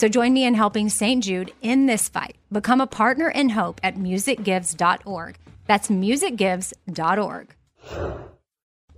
So join me in helping St. Jude in this fight. Become a partner in hope at musicgives.org. That's musicgives.org.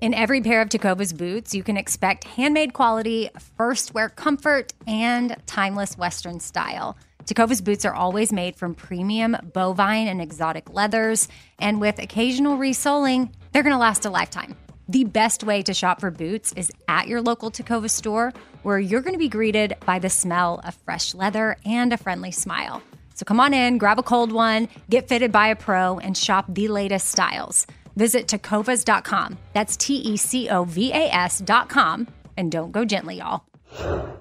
In every pair of Tecovas boots, you can expect handmade quality, first wear comfort, and timeless Western style. Tecovas boots are always made from premium bovine and exotic leathers, and with occasional resoling, they're going to last a lifetime. The best way to shop for boots is at your local Tecova store, where you're going to be greeted by the smell of fresh leather and a friendly smile. So come on in, grab a cold one, get fitted by a pro, and shop the latest styles. Visit tecovas.com. That's T E C O V A S.com. And don't go gently, y'all.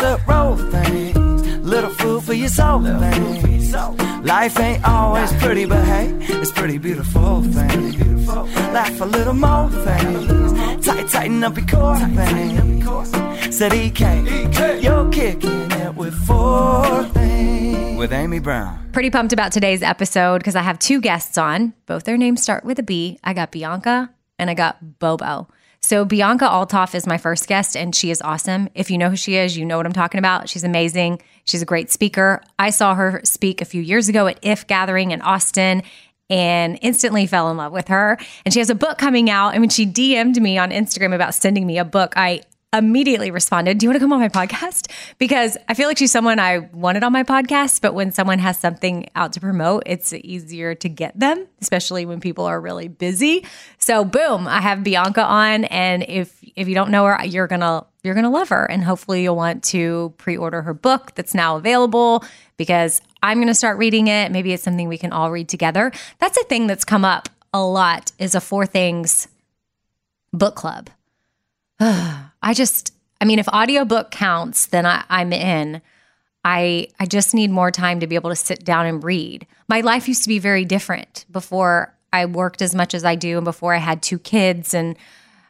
Lot. Casserole things, little food for your soul things. Life ain't always pretty, but hey, it's pretty beautiful things. Laugh a little more things. Tight, tighten up your core things. Said EK, you're kicking it with four things. With Amy Brown. Pretty pumped about today's episode because I have two guests on. Both their names start with a B. I got Bianca and I got Bobo. So Bianca Olthoff is my first guest and she is awesome. If you know who she is, you know what I'm talking about. She's amazing. She's a great speaker. I saw her speak a few years ago at IF Gathering in Austin and instantly fell in love with her. And she has a book coming out. And when she DM'd me on Instagram about sending me a book, I immediately responded, Do you want to come on my podcast? Because I feel like she's someone I wanted on my podcast, but when someone has something out to promote, it's easier to get them, especially when people are really busy. So boom, I have Bianca on. And if if you don't know her, you're gonna you're gonna love her. And hopefully you'll want to pre-order her book that's now available because I'm gonna start reading it. Maybe it's something we can all read together. That's a thing that's come up a lot is a four things book club. I just, I mean, if audiobook counts, then I, I'm in. I I just need more time to be able to sit down and read. My life used to be very different before I worked as much as I do and before I had two kids and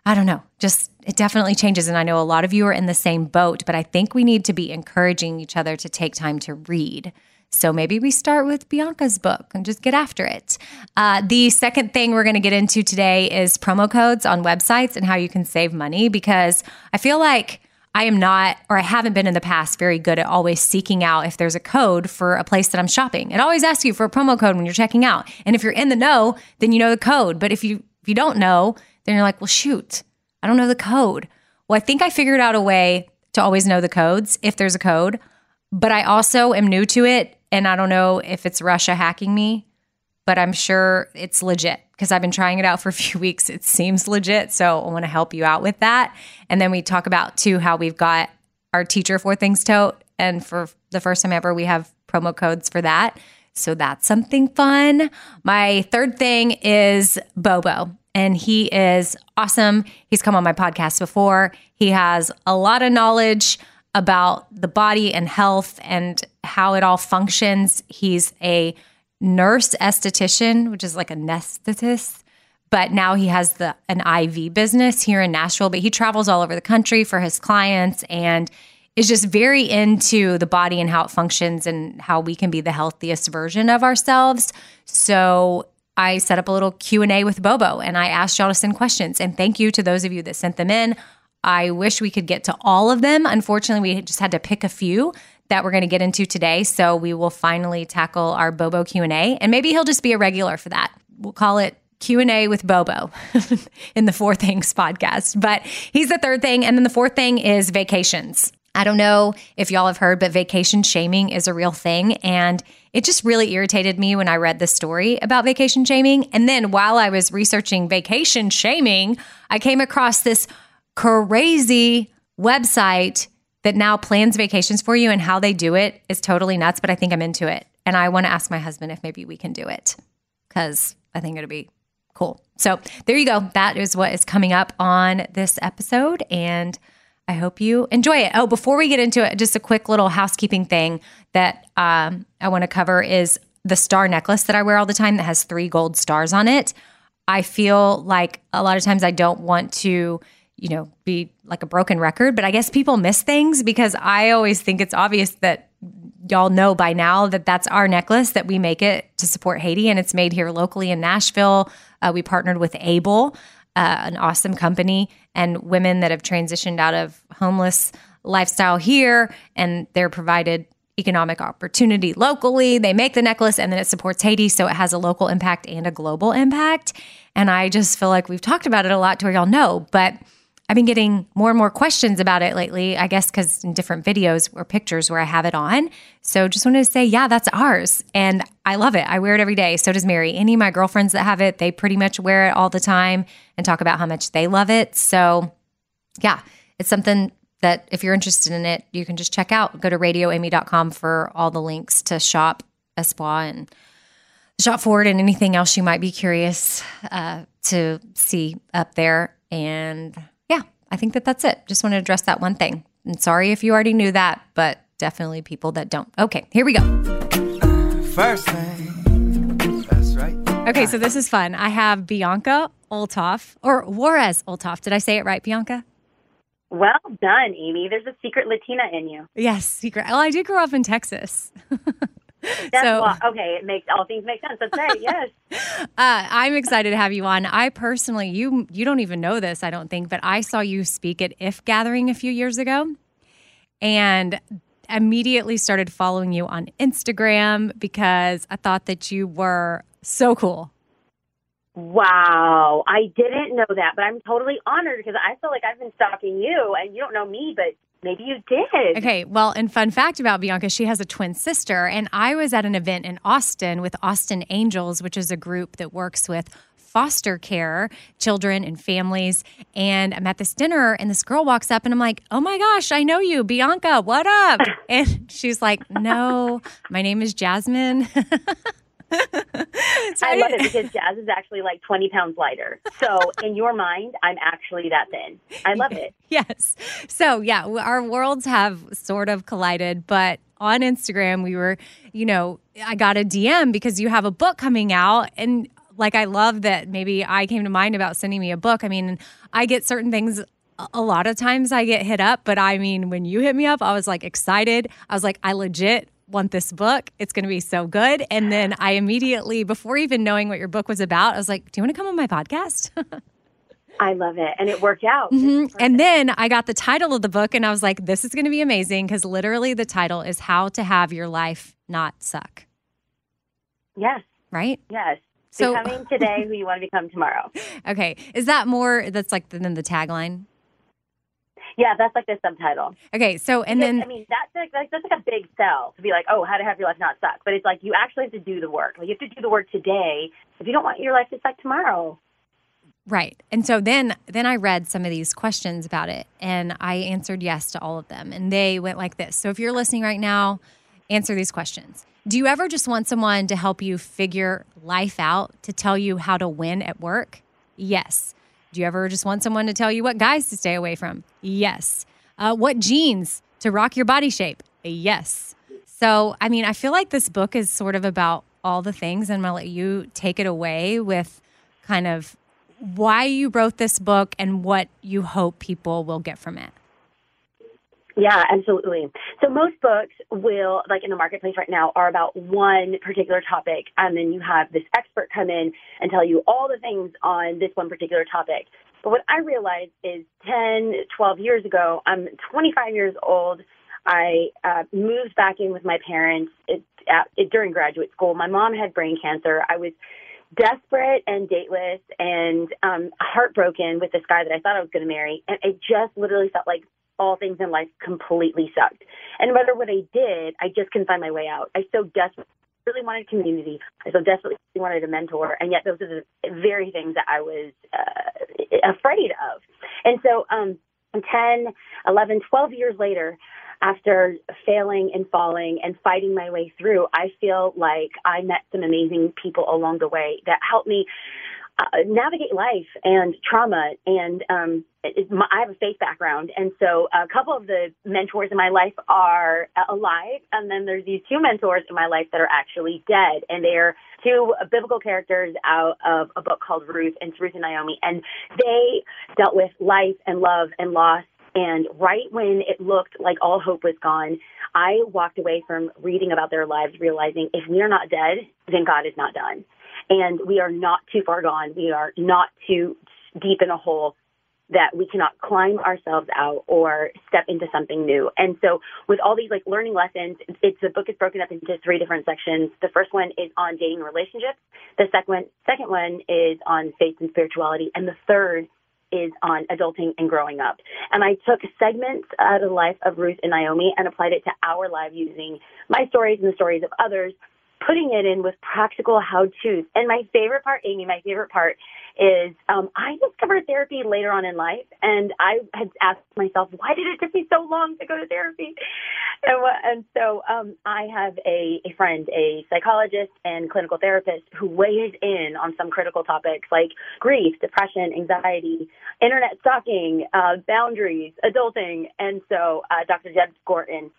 I don't know, just it definitely changes and I know a lot of you are in the same boat, but I think we need to be encouraging each other to take time to read. So maybe we start with Bianca's book and just get after it. Uh, the second thing we're going to get into today is promo codes on websites and how you can save money because I feel like I am not, or I haven't been in the past, very good at always seeking out if there's a code for a place that I'm shopping. It always asks you for a promo code when you're checking out. And if you're in the know, then you know the code. But if you if you don't know, then you're like, well, shoot, I don't know the code. Well, I think I figured out a way to always know the codes if there's a code. But I also am new to it and I don't know if it's Russia hacking me, but I'm sure it's legit because I've been trying it out for a few weeks. It seems legit. So I want to help you out with that. And then we talk about too how we've got our teacher Four Things tote. And for the first time ever, we have promo codes for that. So that's something fun. My third thing is Bobo. And he is awesome. He's come on my podcast before. He has a lot of knowledge about the body and health and how it all functions. He's a nurse esthetician, which is like a anesthetist, but now he has the an IV business here in Nashville. But he travels all over the country for his clients and is just very into the body and how it functions and how we can be the healthiest version of ourselves. So I set up a little Q&A with Bobo and I asked y'all to send questions and thank you to those of you that sent them in. I wish we could get to all of them. Unfortunately, we just had to pick a few that we're going to get into today. So we will finally tackle our Bobo Q&A and maybe he'll just be a regular for that. We'll call it Q&A with Bobo in the Four Things podcast. But he's the third thing and then the fourth thing is vacations. I don't know if y'all have heard, but vacation shaming is a real thing. And it just really irritated me when I read the story about vacation shaming. And then while I was researching vacation shaming, I came across this crazy website that now plans vacations for you and how they do it is totally nuts, but I think I'm into it. And I want to ask my husband if maybe we can do it because I think it'll be cool. So there you go. That is what is coming up on this episode. And I hope you enjoy it. Oh, before we get into it, just a quick little housekeeping thing that um, I want to cover is the star necklace that I wear all the time that has three gold stars on it. I feel like a lot of times I don't want to, you know, be like a broken record, but I guess people miss things because I always think it's obvious that y'all know by now that that's our necklace that we make it to support Haiti and it's made here locally in Nashville. Uh, we partnered with Able uh, an awesome company and women that have transitioned out of homeless lifestyle here and they're provided economic opportunity locally. They make the necklace and then it supports Haiti. So it has a local impact and a global impact. And I just feel like we've talked about it a lot to where y'all know, but I've been getting more and more questions about it lately, I guess, because in different videos or pictures where I have it on. So just wanted to say, yeah, that's ours. And I love it. I wear it every day. So does Mary. Any of my girlfriends that have it, they pretty much wear it all the time and talk about how much they love it. So yeah, it's something that if you're interested in it, you can just check out. Go to radioamy.com for all the links to shop Espoir and shop forward and anything else you might be curious uh, to see up there. And I think that that's it. Just want to address that one thing. And sorry if you already knew that, but definitely people that don't. Okay, here we go. First thing, that's right. Okay, so this is fun. I have Bianca Olthoff or Juarez Olthoff. Did I say it right, Bianca? Well done, Amy. There's a secret Latina in you. Yes, secret. Well, I did grow up in Texas. That's so, okay, it makes all things make sense. That's right. Yes. uh, I'm excited to have you on. I personally, you you don't even know this, I don't think, but I saw you speak at If Gathering a few years ago, and immediately started following you on Instagram because I thought that you were so cool. Wow, I didn't know that, but I'm totally honored because I feel like I've been stalking you, and you don't know me, but Maybe you did. Okay. Well, and fun fact about Bianca, she has a twin sister. And I was at an event in Austin with Austin Angels, which is a group that works with foster care children and families. And I'm at this dinner, and this girl walks up, and I'm like, Oh my gosh, I know you, Bianca, what up? And she's like, No, my name is Jasmine. I love it because Jazz is actually like 20 pounds lighter. So in your mind, I'm actually that thin. I love it. Yes. So yeah, our worlds have sort of collided, but on Instagram, we were, you know, I got a DM because you have a book coming out and like I love that maybe I came to mind about sending me a book. I mean, I get certain things a lot of times I get hit up, but I mean, when you hit me up, I was like excited. I was like, I legit want this book. It's going to be so good. And then I immediately, before even knowing what your book was about, I was like, Do you want to come on my podcast? I love it. And it worked out. Mm-hmm. And then I got the title of the book and I was like, This is going to be amazing because literally the title is How to Have Your Life Not Suck. Yes. Right? Yes. So, Becoming today who you want to become tomorrow. Okay. Is that more, that's like than the tagline? Yeah, that's like the subtitle. Okay, so and because, then I mean that's like that's like a big sell to be like, oh, how to have your life not suck. But it's like you actually have to do the work. Like you have to do the work today if you don't want your life to suck tomorrow. Right. And so then then I read some of these questions about it and I answered yes to all of them. And they went like this. So if you're listening right now, answer these questions. Do you ever just want someone to help you figure life out, to tell you how to win at work? Yes. Do you ever just want someone to tell you what guys to stay away from? Yes. Uh, what jeans to rock your body shape? Yes. So, I mean, I feel like this book is sort of about all the things, and I'm gonna let you take it away with kind of why you wrote this book and what you hope people will get from it. Yeah, absolutely. So most books will, like in the marketplace right now, are about one particular topic, and then you have this expert come in and tell you all the things on this one particular topic. But what I realized is 10, 12 years ago, I'm 25 years old. I uh, moved back in with my parents at, during graduate school. My mom had brain cancer. I was desperate and dateless and um, heartbroken with this guy that I thought I was going to marry. And it just literally felt like all things in life completely sucked. And no matter what I did, I just couldn't find my way out. I so desperately really wanted community. I so desperately wanted a mentor, and yet those are the very things that I was uh, afraid of. And so, um, 10, 11, 12 years later, after failing and falling and fighting my way through, I feel like I met some amazing people along the way that helped me uh, navigate life and trauma. And um, my, I have a faith background, and so a couple of the mentors in my life are alive, and then there's these two mentors in my life that are actually dead, and they're two biblical characters out of a book called Ruth, and Ruth and Naomi, and they dealt with life and love and loss. And right when it looked like all hope was gone, I walked away from reading about their lives, realizing if we are not dead, then God is not done and we are not too far gone. We are not too deep in a hole that we cannot climb ourselves out or step into something new. And so with all these like learning lessons, it's the book is broken up into three different sections. The first one is on dating relationships. The second second one is on faith and spirituality. And the third is on adulting and growing up. And I took segments out of the life of Ruth and Naomi and applied it to our life using my stories and the stories of others putting it in with practical how to's. And my favorite part, Amy, my favorite part is um, I discovered therapy later on in life, and I had asked myself, why did it take me so long to go to therapy? And, and so um, I have a, a friend, a psychologist and clinical therapist who weighs in on some critical topics like grief, depression, anxiety, internet stalking, uh, boundaries, adulting. And so uh, Dr. Deb Gorton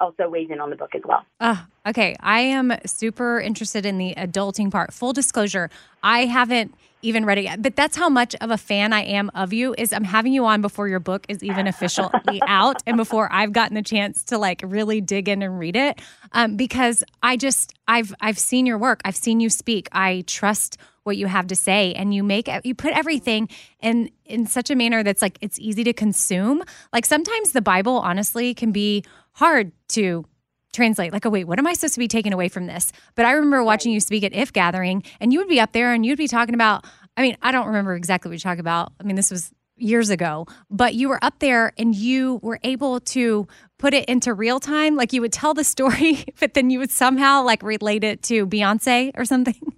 also weighs in on the book as well. Uh, okay. I am super interested in the adulting part. Full disclosure, I haven't even read it yet, but that's how much of a fan I am of you is I'm having you on before your book is even officially out and before I've gotten the chance to like really dig in and read it. Um, because I just I've I've seen your work. I've seen you speak. I trust what you have to say and you make you put everything in in such a manner that's like it's easy to consume. Like sometimes the Bible honestly can be hard to translate. Like oh wait what am i supposed to be taking away from this? But i remember watching you speak at if gathering and you would be up there and you'd be talking about i mean i don't remember exactly what you talk about. I mean this was years ago. But you were up there and you were able to put it into real time. Like you would tell the story but then you would somehow like relate it to beyonce or something.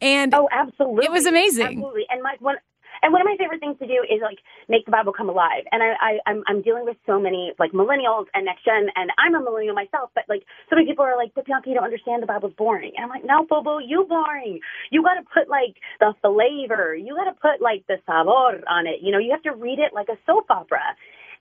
And oh absolutely it was amazing. Absolutely. And my one and one of my favorite things to do is like make the Bible come alive. And I, I I'm I'm dealing with so many like millennials and next gen, and I'm a millennial myself. But like so many people are like, but Bianca, you don't understand the Bible's boring. And I'm like, no, Bobo, you boring. You got to put like the flavor. You got to put like the sabor on it. You know, you have to read it like a soap opera.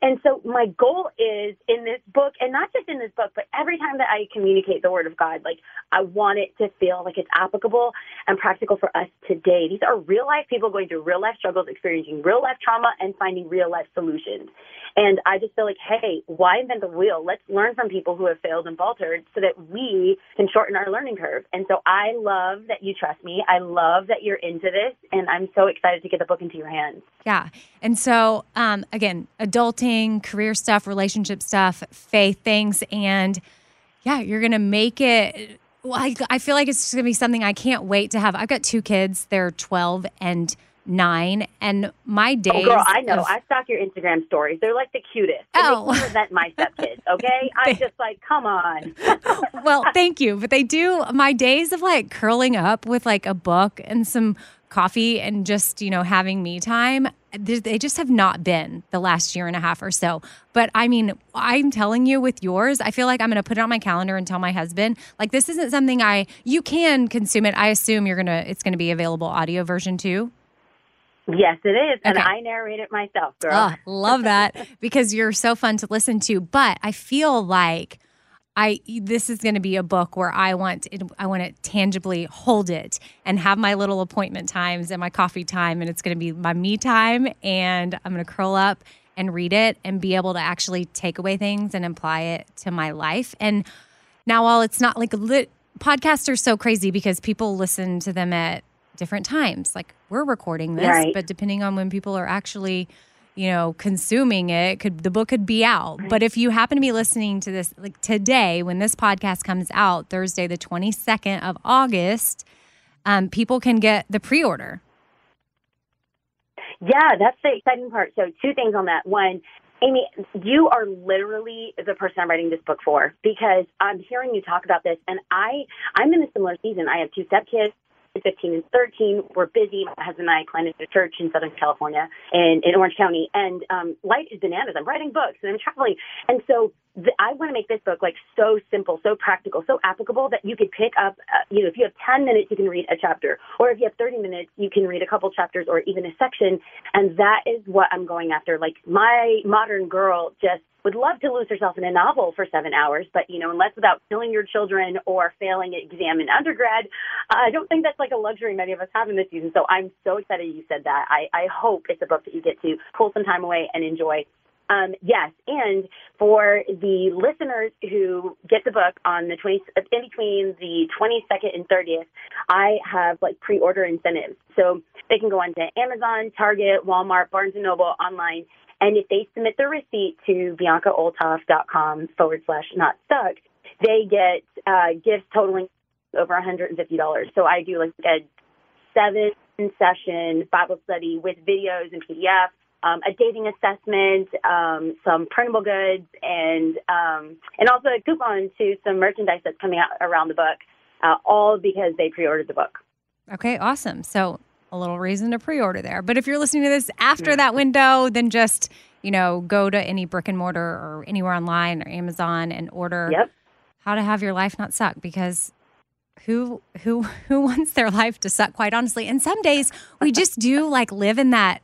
And so my goal is in this book, and not just in this book, but every time that I communicate the word of God, like I want it to feel like it's applicable and practical for us today. These are real life people going through real life struggles, experiencing real life trauma, and finding real life solutions. And I just feel like, hey, why invent the wheel? Let's learn from people who have failed and faltered so that we can shorten our learning curve. And so I love that you trust me. I love that you're into this. And I'm so excited to get the book into your hands. Yeah. And so, um, again, adulting, career stuff, relationship stuff, faith things. And yeah, you're going to make it. Well, I, I feel like it's going to be something I can't wait to have. I've got two kids, they're 12 and nine, and my days. Oh, girl, I know. Of, I stalk your Instagram stories. They're like the cutest. They oh, represent my stepkids. Okay, I'm just like, come on. well, thank you, but they do. My days of like curling up with like a book and some coffee and just you know having me time they just have not been the last year and a half or so but i mean i'm telling you with yours i feel like i'm going to put it on my calendar and tell my husband like this isn't something i you can consume it i assume you're going to it's going to be available audio version too Yes, it is. And I narrate it myself, girl. Oh, love that because you're so fun to listen to. But I feel like I this is going to be a book where I want it, I want to tangibly hold it and have my little appointment times and my coffee time and it's going to be my me time and I'm going to curl up and read it and be able to actually take away things and apply it to my life. And now while it's not like lit podcasts are so crazy because people listen to them at different times. Like we're recording this, Right. but depending on when people are actually you know consuming it could the book could be out but if you happen to be listening to this like today when this podcast comes out thursday the 22nd of august um, people can get the pre-order Yeah, that's the exciting part. So, two things on that. One, Amy, you are literally the person I'm writing this book for because I'm hearing you talk about this, and I I'm in a similar season. I have two stepkids. 15 and 13. We're busy. My husband and I planted a church in Southern California and in Orange County. And um, life is bananas. I'm writing books and I'm traveling. And so th- I want to make this book like so simple, so practical, so applicable that you could pick up, uh, you know, if you have 10 minutes, you can read a chapter. Or if you have 30 minutes, you can read a couple chapters or even a section. And that is what I'm going after. Like my modern girl just would love to lose herself in a novel for seven hours, but you know, unless without killing your children or failing an exam in undergrad, I don't think that's like a luxury many of us have in this season. So I'm so excited you said that. I, I hope it's a book that you get to pull some time away and enjoy. Um, yes, and for the listeners who get the book on the 20, in between the 22nd and 30th, I have like pre-order incentives. So they can go on to Amazon, Target, Walmart, Barnes and Noble, online, and if they submit their receipt to biancaolthoff.com forward slash not stuck, they get uh, gifts totaling over $150. So I do like a seven session Bible study with videos and PDF, um, a dating assessment, um, some printable goods, and um, and also a coupon to some merchandise that's coming out around the book, uh, all because they pre-ordered the book. okay awesome so a little reason to pre-order there but if you're listening to this after that window then just you know go to any brick and mortar or anywhere online or amazon and order Yep. how to have your life not suck because who who who wants their life to suck quite honestly and some days we just do like live in that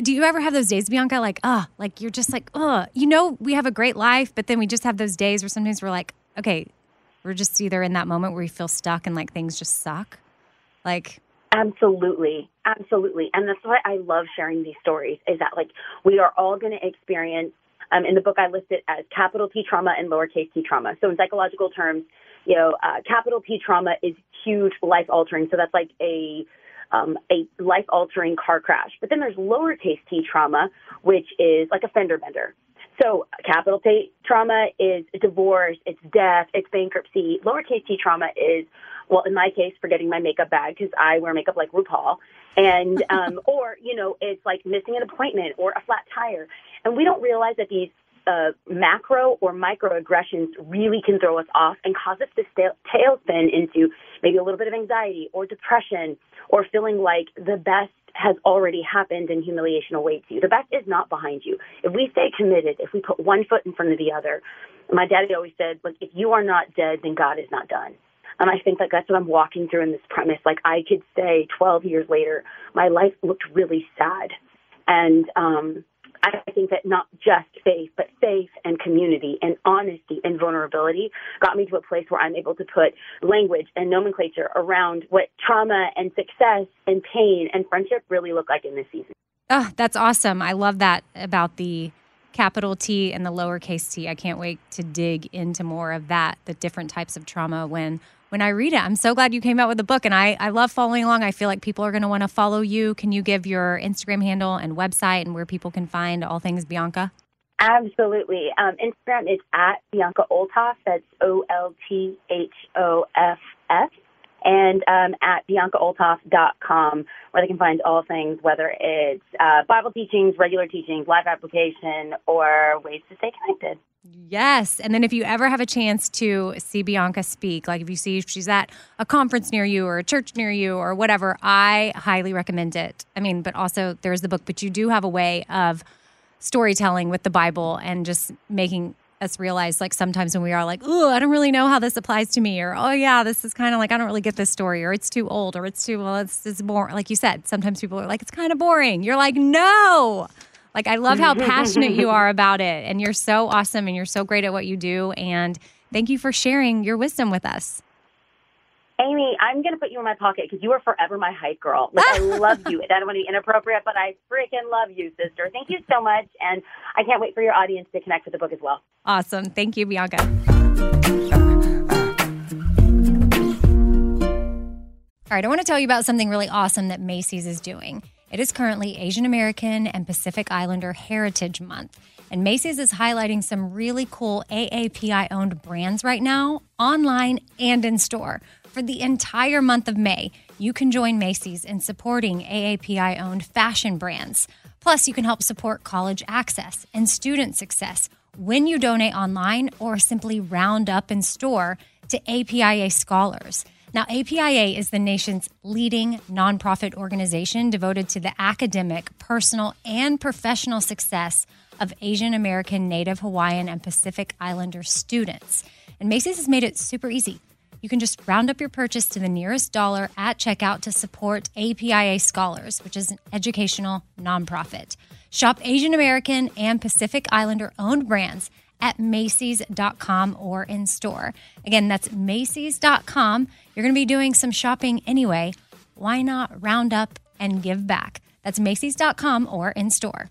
do you ever have those days bianca like uh like you're just like uh you know we have a great life but then we just have those days where sometimes we're like okay we're just either in that moment where we feel stuck and like things just suck like Absolutely. Absolutely. And that's why I love sharing these stories is that like we are all going to experience um, in the book I list it as capital T trauma and lowercase t trauma. So in psychological terms, you know, uh, capital T trauma is huge life altering. So that's like a um, a life altering car crash. But then there's lowercase t trauma, which is like a fender bender. So capital T trauma is divorce, it's death, it's bankruptcy. Lowercase t trauma is, well, in my case, forgetting my makeup bag because I wear makeup like RuPaul, and um, or you know, it's like missing an appointment or a flat tire, and we don't realize that these uh, macro or microaggressions really can throw us off and cause us to stay, tailspin into maybe a little bit of anxiety or depression or feeling like the best has already happened and humiliation awaits you. The best is not behind you. If we stay committed, if we put one foot in front of the other, my daddy always said, like, if you are not dead, then God is not done. And I think like that's what I'm walking through in this premise. Like I could say 12 years later, my life looked really sad. And um, I think that not just faith, but faith and community and honesty and vulnerability got me to a place where I'm able to put language and nomenclature around what trauma and success and pain and friendship really look like in this season. Oh, that's awesome. I love that about the capital T and the lowercase t. I can't wait to dig into more of that, the different types of trauma when when I read it. I'm so glad you came out with a book and I, I love following along. I feel like people are going to want to follow you. Can you give your Instagram handle and website and where people can find all things Bianca? Absolutely. Um, Instagram is at Bianca Olthoff. That's O L T H O F F. And um, at biancaolthoff.com, where they can find all things, whether it's uh, Bible teachings, regular teachings, life application, or ways to stay connected. Yes. And then if you ever have a chance to see Bianca speak, like if you see she's at a conference near you or a church near you or whatever, I highly recommend it. I mean, but also there's the book, but you do have a way of storytelling with the Bible and just making us realize like sometimes when we are like, oh, I don't really know how this applies to me, or oh yeah, this is kind of like I don't really get this story, or it's too old, or it's too well, it's it's more Like you said, sometimes people are like, it's kind of boring. You're like, no. Like I love how passionate you are about it, and you're so awesome, and you're so great at what you do. And Thank you for sharing your wisdom with us. Amy, I'm going to put you in my pocket because you are forever my hype girl. Like, I love you. I don't want to be inappropriate, but I freaking love you, sister. Thank you so much. And I can't wait for your audience to connect with the book as well. Awesome. Thank you, Bianca. All right, I want to tell you about something really awesome that Macy's is doing. It is currently Asian American and Pacific Islander Heritage Month. And Macy's is highlighting some really cool AAPI owned brands right now, online and in store. For the entire month of May, you can join Macy's in supporting AAPI owned fashion brands. Plus, you can help support college access and student success when you donate online or simply round up in store to APIA scholars. Now, APIA is the nation's leading nonprofit organization devoted to the academic, personal, and professional success of Asian American, Native Hawaiian, and Pacific Islander students. And Macy's has made it super easy. You can just round up your purchase to the nearest dollar at checkout to support APIA Scholars, which is an educational nonprofit. Shop Asian American and Pacific Islander owned brands at Macy's.com or in store. Again, that's Macy's.com. You're going to be doing some shopping anyway. Why not round up and give back? That's Macy's.com or in store.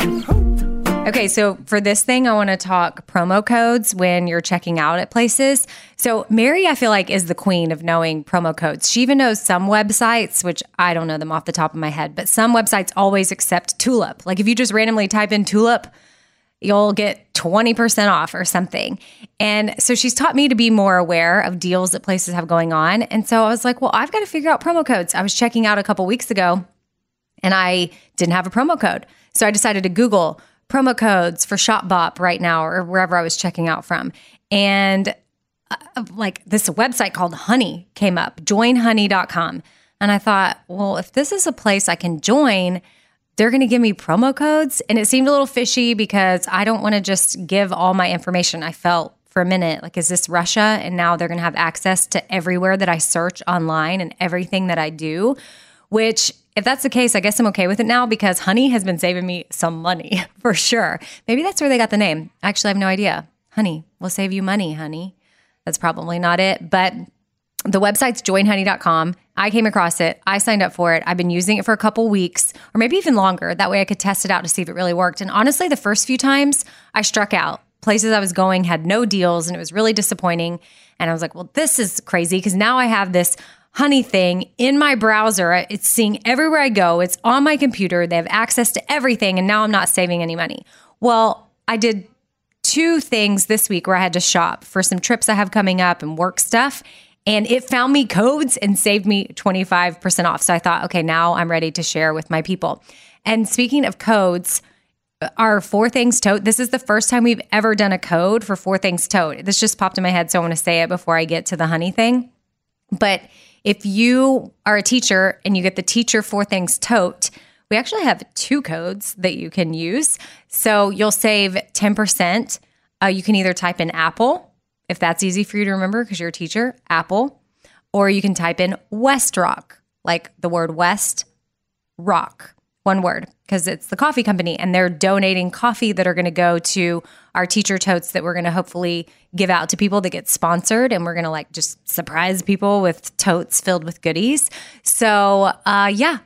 Okay, so for this thing, I want to talk promo codes when you're checking out at places. So, Mary, I feel like, is the queen of knowing promo codes. She even knows some websites, which I don't know them off the top of my head, but some websites always accept Tulip. Like if you just randomly type in Tulip, you'll get 20% off or something. And so she's taught me to be more aware of deals that places have going on. And so I was like, well, I've got to figure out promo codes. I was checking out a couple weeks ago and I didn't have a promo code. So I decided to Google promo codes for ShopBop right now or wherever I was checking out from. And uh, like this website called Honey came up, joinhoney.com. And I thought, well, if this is a place I can join, they're going to give me promo codes. And it seemed a little fishy because I don't want to just give all my information. I felt for a minute like, is this Russia? And now they're going to have access to everywhere that I search online and everything that I do, which if that's the case, I guess I'm okay with it now because Honey has been saving me some money for sure. Maybe that's where they got the name. Actually, I have no idea. Honey, we'll save you money, honey. That's probably not it. But the website's joinhoney.com. I came across it. I signed up for it. I've been using it for a couple weeks or maybe even longer. That way I could test it out to see if it really worked. And honestly, the first few times I struck out. Places I was going had no deals and it was really disappointing. And I was like, well, this is crazy because now I have this honey thing in my browser. It's seeing everywhere I go. It's on my computer. They have access to everything. And now I'm not saving any money. Well, I did two things this week where I had to shop for some trips I have coming up and work stuff. And it found me codes and saved me 25% off. So I thought, okay, now I'm ready to share with my people. And speaking of codes, our Four Things Tote, this is the first time we've ever done a code for Four Things Tote. This just popped in my head, so I want to say it before I get to the honey thing. But if you are a teacher and you get the teacher Four Things Tote, we actually have two codes that you can use. So you'll save 10%. Uh, you can either type in Apple if that's easy for you to remember because you're a teacher, Apple, or you can type in West Rock, like the word West Rock, one word, because it's the coffee company and they're donating coffee that are going to go to our teacher totes that we're going to hopefully give out to people that get sponsored and we're going to like just surprise people with totes filled with goodies. So, uh, yeah,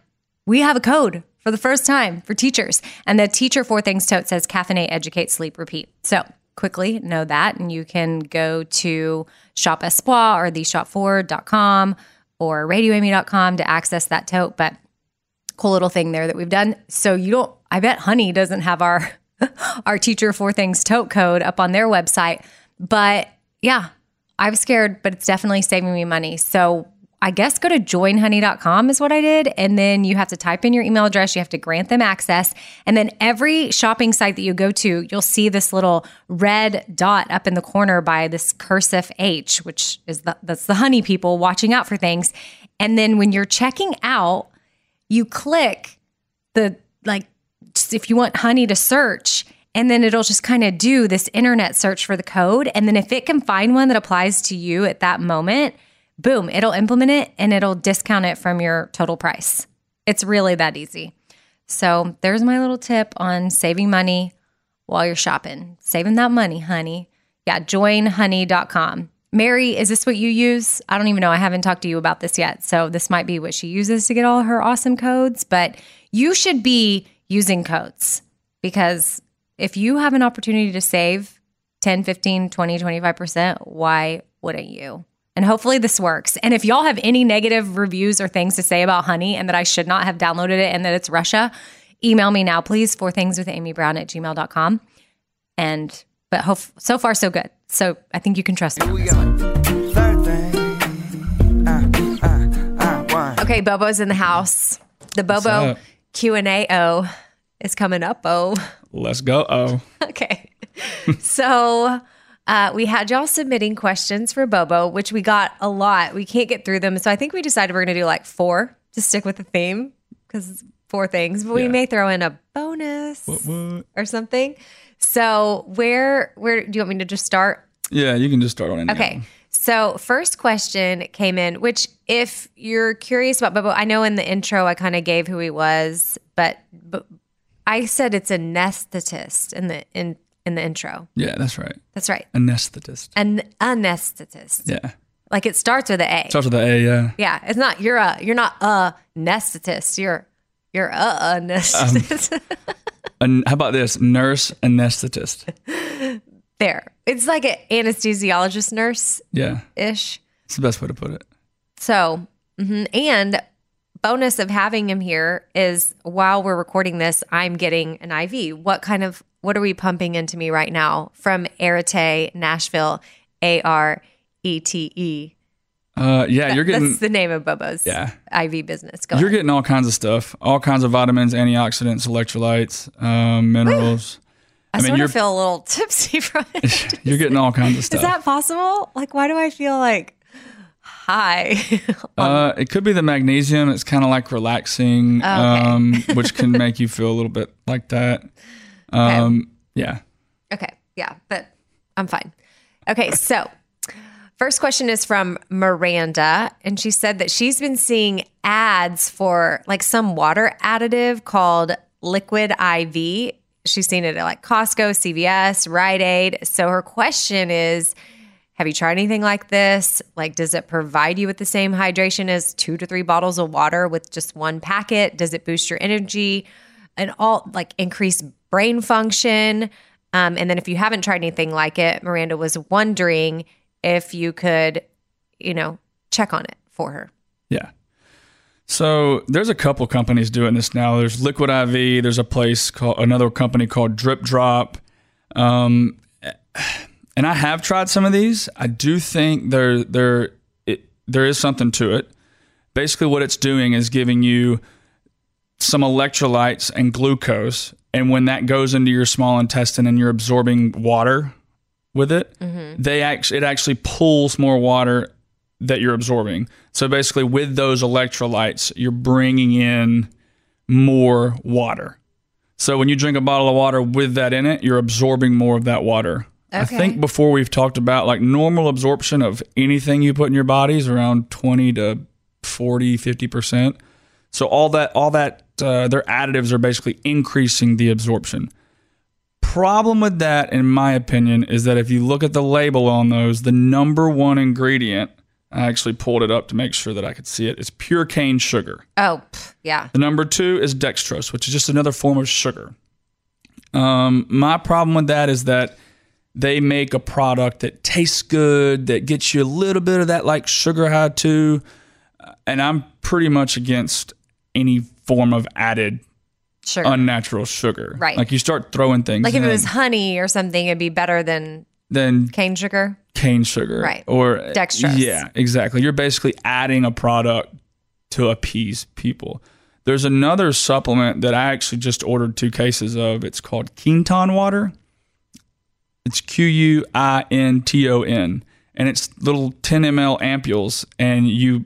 we have a code for the first time for teachers. And the teacher four things tote says caffeinate, educate, sleep, repeat. So quickly know that. And you can go to Shop Espoir or theshop4.com or radioamy.com to access that tote. But cool little thing there that we've done. So you don't, I bet Honey doesn't have our, our teacher Four Things tote code up on their website. But yeah, I was scared, but it's definitely saving me money. So I guess go to joinhoney.com is what I did. And then you have to type in your email address. You have to grant them access. And then every shopping site that you go to, you'll see this little red dot up in the corner by this cursive H, which is the, that's the honey people watching out for things. And then when you're checking out, you click the like, if you want honey to search, and then it'll just kind of do this internet search for the code. And then if it can find one that applies to you at that moment, boom, it'll implement it and it'll discount it from your total price. It's really that easy. So there's my little tip on saving money while you're shopping. Saving that money, honey. Yeah, joinhoney.com. Mary, is this what you use? I don't even know. I haven't talked to you about this yet. So this might be what she uses to get all her awesome codes, but you should be using codes because if you have an opportunity to save 10, 15, 20, 25%, why wouldn't you? And hopefully this works. And if y'all have any negative reviews or things to say about honey and that I should not have downloaded it and that it's Russia, email me now, please, for things with Amy Brown at gmail.com. And but so far so good. So I think you can trust me. We got third thing. Uh, uh, uh, one. Okay, Bobo's in the house. The Bobo? Q and A O is coming up. Oh, Let's go. Oh, okay. so uh, we had y'all submitting questions for Bobo, which we got a lot. We can't get through them, so I think we decided we're going to do like four to stick with the theme because four things, but we Yeah. may throw in a bonus What, what? or something. So where where do you want me to just start? Yeah, you can just start on. Okay. So first question came in, which if you're curious about Bobo, I know in the intro I kind of gave who he was, but, but I said it's anesthetist in the in in the intro. Yeah, that's right. That's right. Anesthetist. An anesthetist. Yeah. Like it starts with an A. Starts with the A, yeah. Yeah, it's not you're a you're not a anesthetist. You're you're a um, anesthetist. And how about this? Nurse anesthetist. there. It's like an anesthesiologist nurse Yeah. ish. It's the best way to put it. So, mhm. and bonus of having him here is while we're recording this, I'm getting an IV. What kind of what are we pumping into me right now from Arete Nashville, A R E T E. Uh, yeah, you're getting That's the name of Bobo's Yeah. IV business. Go you're ahead. getting all kinds of stuff, all kinds of vitamins, antioxidants, electrolytes, um, minerals. I, mean, sort of feel a little tipsy from it. you're getting all kinds of stuff. Is that possible? Like, why do I feel like high? Uh, it could be the magnesium. It's kind of like relaxing, Oh, okay. um, which can make you feel a little bit like that. Um, Yeah. Okay. Yeah, but I'm fine. Okay, so first question is from Miranda, and she said that she's been seeing ads for like some water additive called Liquid IV. She's seen it at like Costco, CVS, Rite Aid. So her question is Have you tried anything like this? Like, does it provide you with the same hydration as two to three bottles of water with just one packet? Does it boost your energy and all like increase brain function? Um, and then if you haven't tried anything like it, Miranda was wondering if you could, you know, check on it for her. Yeah. So there's a couple companies doing this now. There's Liquid IV. There's a place called another company called Drip Drop. Um, and I have tried some of these. I do think there there it, there is something to it. Basically, what it's doing is giving you some electrolytes and glucose, and when that goes into your small intestine and you're absorbing water with it, they actually it actually pulls more water that you're absorbing. So basically, with those electrolytes, you're bringing in more water. So when you drink a bottle of water with that in it, you're absorbing more of that water. I think before we've talked about like normal absorption of anything you put in your body is around 20 to 40, 50%. So all that, all that, uh, their additives are basically increasing the absorption. Problem with that, in my opinion, is that if you look at the label on those, the number one ingredient, I actually pulled it up to make sure that I could see it. it, is pure cane sugar. Oh, yeah. The number two is dextrose, which is just another form of sugar. Um, my problem with that is that they make a product that tastes good, that gets you a little bit of that like sugar high too. Uh, And I'm pretty much against any form of added Sure. unnatural sugar. Right. Like you start throwing things like if it was honey or something, it'd be better than then cane sugar. cane sugar. Right. Or Dextrose. Yeah, exactly. You're basically adding a product to appease people. There's another supplement that I actually just ordered two cases of. It's called Quinton water. It's Q U I N T O N. And it's little 10 ml ampules, and you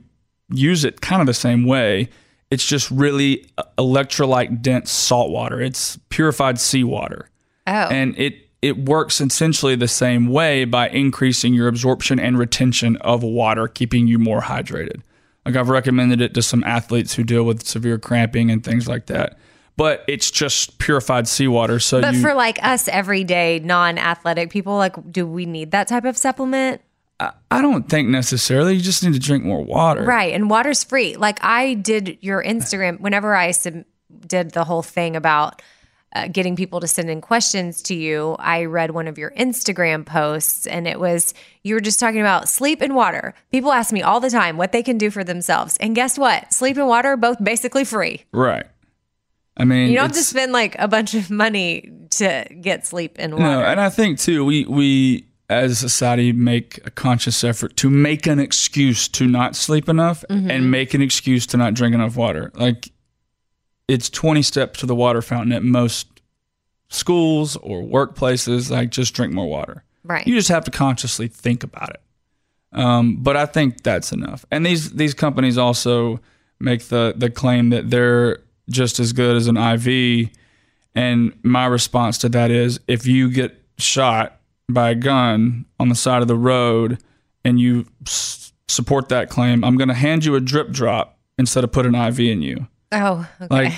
use it kind of the same way. It's just really electrolyte dense salt water. It's purified seawater Oh, and it it works essentially the same way by increasing your absorption and retention of water, keeping you more hydrated. Like I've recommended it to some athletes who deal with severe cramping and things like that. But it's just purified seawater, so but you for like us everyday non-athletic people, like, do we need that type of supplement? I don't think necessarily you just need to drink more water. Right. And water's free. Like I did your Instagram whenever I sub- did the whole thing about uh, getting people to send in questions to you. I read one of your Instagram posts and it was you were just talking about sleep and water. People ask me all the time what they can do for themselves. And guess what? Sleep and water are both basically free. Right. I mean, You don't have to spend like a bunch of money to get sleep and water. No, and I think too, we we as a society make a conscious effort to make an excuse to not sleep enough Mm-hmm. and make an excuse to not drink enough water. Like it's 20 steps to the water fountain at most schools or workplaces. Like just drink more water. right. You just have to consciously think about it. Um, but I think that's enough. And these these companies also make the the claim that they're just as good as an IV. And my response to that is if you get shot by a gun on the side of the road and you s- support that claim, I'm going to hand you a drip drop instead of put an IV in you. Oh, okay. Like,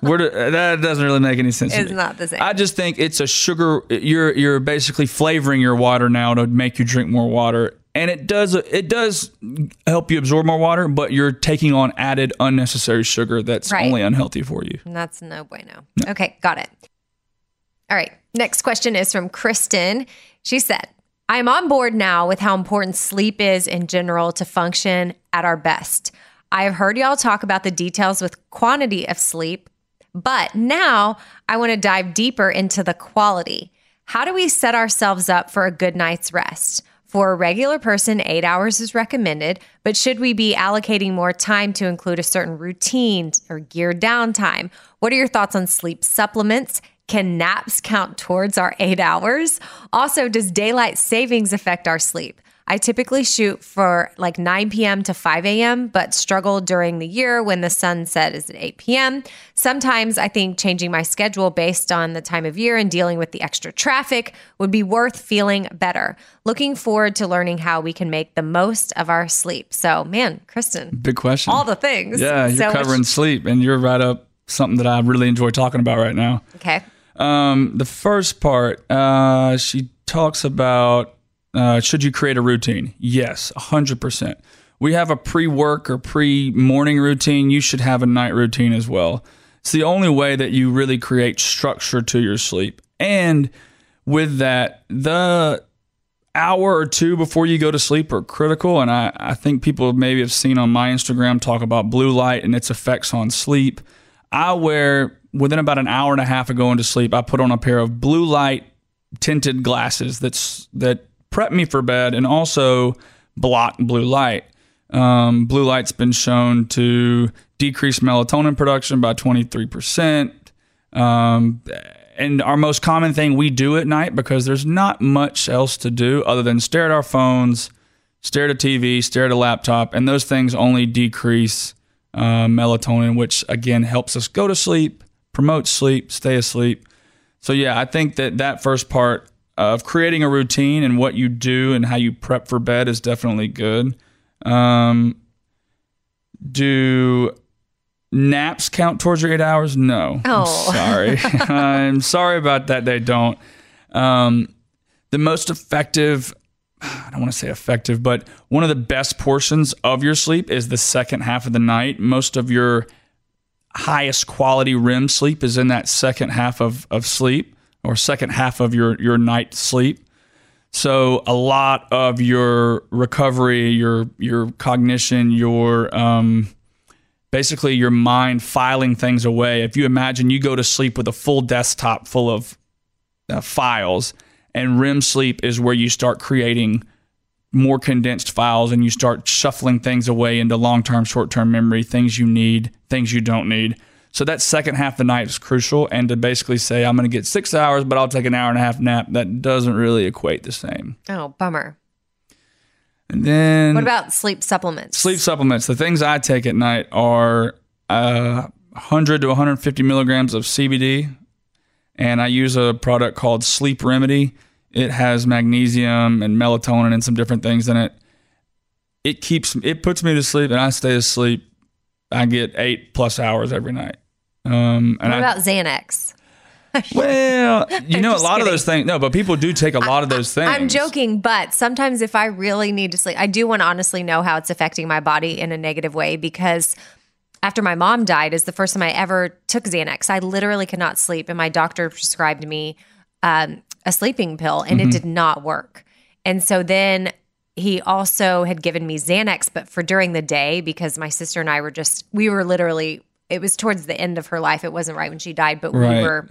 where uh, do, that doesn't really make any sense. to It's not the same. I just think it's a sugar. You're you're basically flavoring your water now to make you drink more water, and it does it does help you absorb more water, but you're taking on added unnecessary sugar that's Right. only unhealthy for you. That's no bueno. Okay, got it. All right. Next question is from Kristen. She said, I am on board now with how important sleep is in general to function at our best. I have heard y'all talk about the details with quantity of sleep, but now I want to dive deeper into the quality. How do we set ourselves up for a good night's rest? For a regular person, eight hours is recommended, but should we be allocating more time to include a certain routine or geared downtime? What are your thoughts on sleep supplements? Can naps count towards our eight hours? Also, does daylight savings affect our sleep? I typically shoot for like 9 p.m. to 5 a.m., but struggle during the year when the sunset is at 8 p.m. Sometimes I think changing my schedule based on the time of year and dealing with the extra traffic would be worth feeling better. Looking forward to learning how we can make the most of our sleep. So, man, Kristen, Big question. all the things. yeah, you're So much- covering sleep, and you're right up something that I really enjoy talking about right now. Okay. Um, the first part, uh, she talks about uh, should you create a routine? Yes, 100%. We have a pre work or pre morning routine. You should have a night routine as well. It's the only way that you really create structure to your sleep. And with that, the hour or two before you go to sleep are critical. And I, I think people maybe have seen on my Instagram talk about blue light and its effects on sleep. I wear within about an hour and a half of going to sleep, I put on a pair of blue light tinted glasses that's that prep me for bed and also block blue light. Um, blue light's been shown to decrease melatonin production by 23%. Um, and our most common thing we do at night because there's not much else to do other than stare at our phones, stare at a TV, stare at a laptop, and those things only decrease uh, melatonin, which again helps us go to sleep, promote sleep, stay asleep. So yeah, I think that that first part of creating a routine and what you do and how you prep for bed is definitely good. Um, do naps count towards your eight hours? No. I'm Oh. sorry. I'm sorry about that. They don't. Um, the most effective, I don't want to say effective, but one of the best portions of your sleep is the second half of the night. Most of your highest quality REM sleep is in that second half of, of sleep or second half of your, your night sleep. So a lot of your recovery, your your cognition, your um, basically your mind filing things away. If you imagine you go to sleep with a full desktop full of uh, files, and REM sleep is where you start creating more condensed files and you start shuffling things away into long term, short term memory, things you need, things you don't need. So that second half of the night is crucial. And to basically say, I'm going to get six hours, but I'll take an hour and a half nap, that doesn't really equate the same. Oh, bummer. And then What about sleep supplements? sleep supplements. The things I take at night are uh, 100 to 150 milligrams of CBD, and I use a product called Sleep Remedy. It has magnesium and melatonin and some different things in it. It keeps it puts me to sleep, and I stay asleep. I get eight plus hours every night. Um, and What I, about Xanax? well, you know, a lot of those things. No, but people do take a lot of those things. I'm joking, but sometimes if I really need to sleep, I do want to honestly know how it's affecting my body in a negative way because after my mom died is the first time I ever took Xanax. I literally could not sleep, and my doctor prescribed me um, a sleeping pill, and Mm-hmm. it did not work. And so then he also had given me Xanax, but for during the day because my sister and I were just we were literally. It was towards the end of her life. It wasn't right when she died, but Right. we were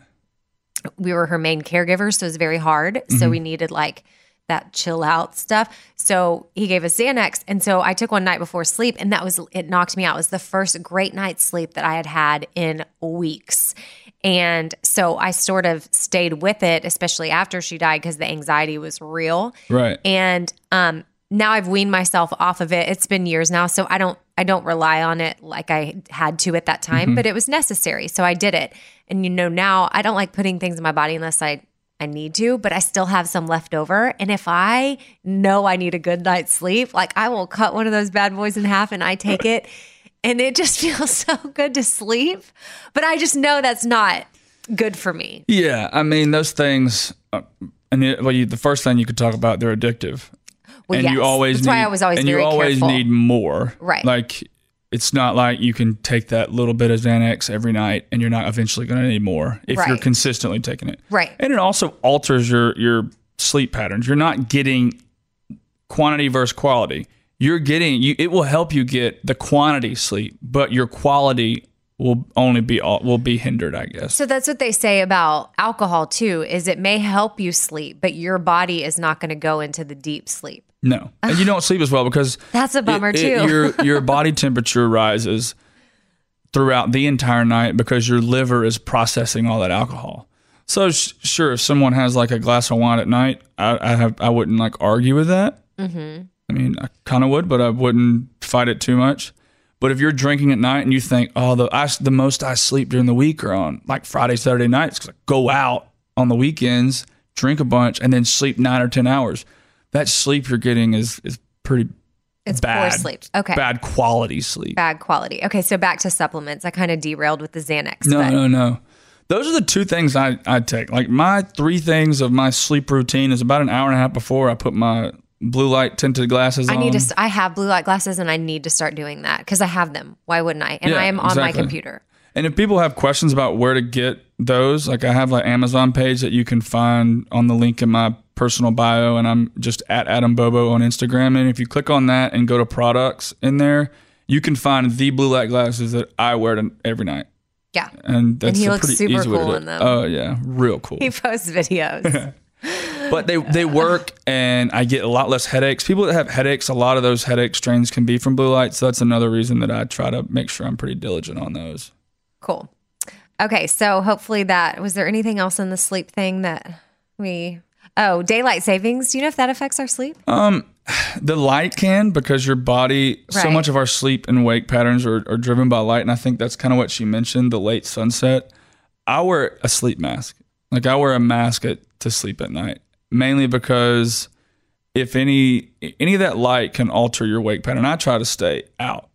we were her main caregivers, so it was very hard. Mm-hmm. So we needed like that chill out stuff. So he gave us Xanax, and so I took one night before sleep, and that was it knocked me out. It was the first great night's sleep that I had had in weeks. And so I sort of stayed with it, especially after she died, because the anxiety was real. right. And um, now I've weaned myself off of it. It's been years now, so I don't I don't rely on it like I had to at that time, but it was necessary. So I did it. And you know, now I don't like putting things in my body unless I I need to, but I still have some left over. And if I know I need a good night's sleep, like I will cut one of those bad boys in half and I take it. And it just feels so good to sleep. But I just know that's not good for me. Yeah, I mean those things. Uh, and it, well, you, the first thing you could talk about, they're addictive, Well, and yes. you always that's need, why I was always and you always careful. need more. Right. Like it's not like you can take that little bit of Xanax every night, and you're not eventually going to need more if you're consistently taking it. Right. And it also alters your your sleep patterns. You're not getting quantity versus quality. You're getting you. It will help you get the quantity sleep, but your quality will only be will be hindered. I guess. So that's what they say about alcohol too is it may help you sleep, but your body is not going to go into the deep sleep. No, and you don't sleep as well because That's a bummer, too. your your body temperature rises throughout the entire night because your liver is processing all that alcohol. So sh- sure, if someone has like a glass of wine at night, I, I have I wouldn't like argue with that. Mm-hmm. I mean, I kind of would, but I wouldn't fight it too much. But if you're drinking at night and you think, oh, the I, the most I sleep during the week are on like Friday, Saturday nights, because I go out on the weekends, drink a bunch, and then sleep nine or ten hours. That sleep you're getting is is pretty bad. It's bad poor sleep. Okay. bad quality sleep. Bad quality. Okay, so back to supplements. I kind of derailed with the Xanax. No, but no, no. Those are the two things I, I take. Like my three things of my sleep routine is about an hour and a half before I put my blue light tinted glasses on. I on. need to. I have blue light glasses, and I need to start doing that because I have them. Why wouldn't I? And Yeah, I am on my computer. And if people have questions about where to get those, like I have an Amazon page that you can find on the link in my personal bio, and I'm just at Adam Bobo on Instagram. And if you click on that and go to products in there, you can find the blue light glasses that I wear to, every night. Yeah, And that's he a looks super easy cool do in them. Oh yeah, real cool. he posts videos. but they they work and I get a lot less headaches. People that have headaches, a lot of those headache strains can be from blue light. So that's another reason that I try to make sure I'm pretty diligent on those. cool. Okay, so hopefully that was there anything else in the sleep thing that we? Oh, daylight savings. Do you know if that affects our sleep? Um, The light can because your body, so much of our sleep and wake patterns are, are driven by light. And I think that's kind of what she mentioned the late sunset. I wear a sleep mask. Like I wear a mask at, to sleep at night, mainly because if any any of that light can alter your wake pattern, I try to stay out.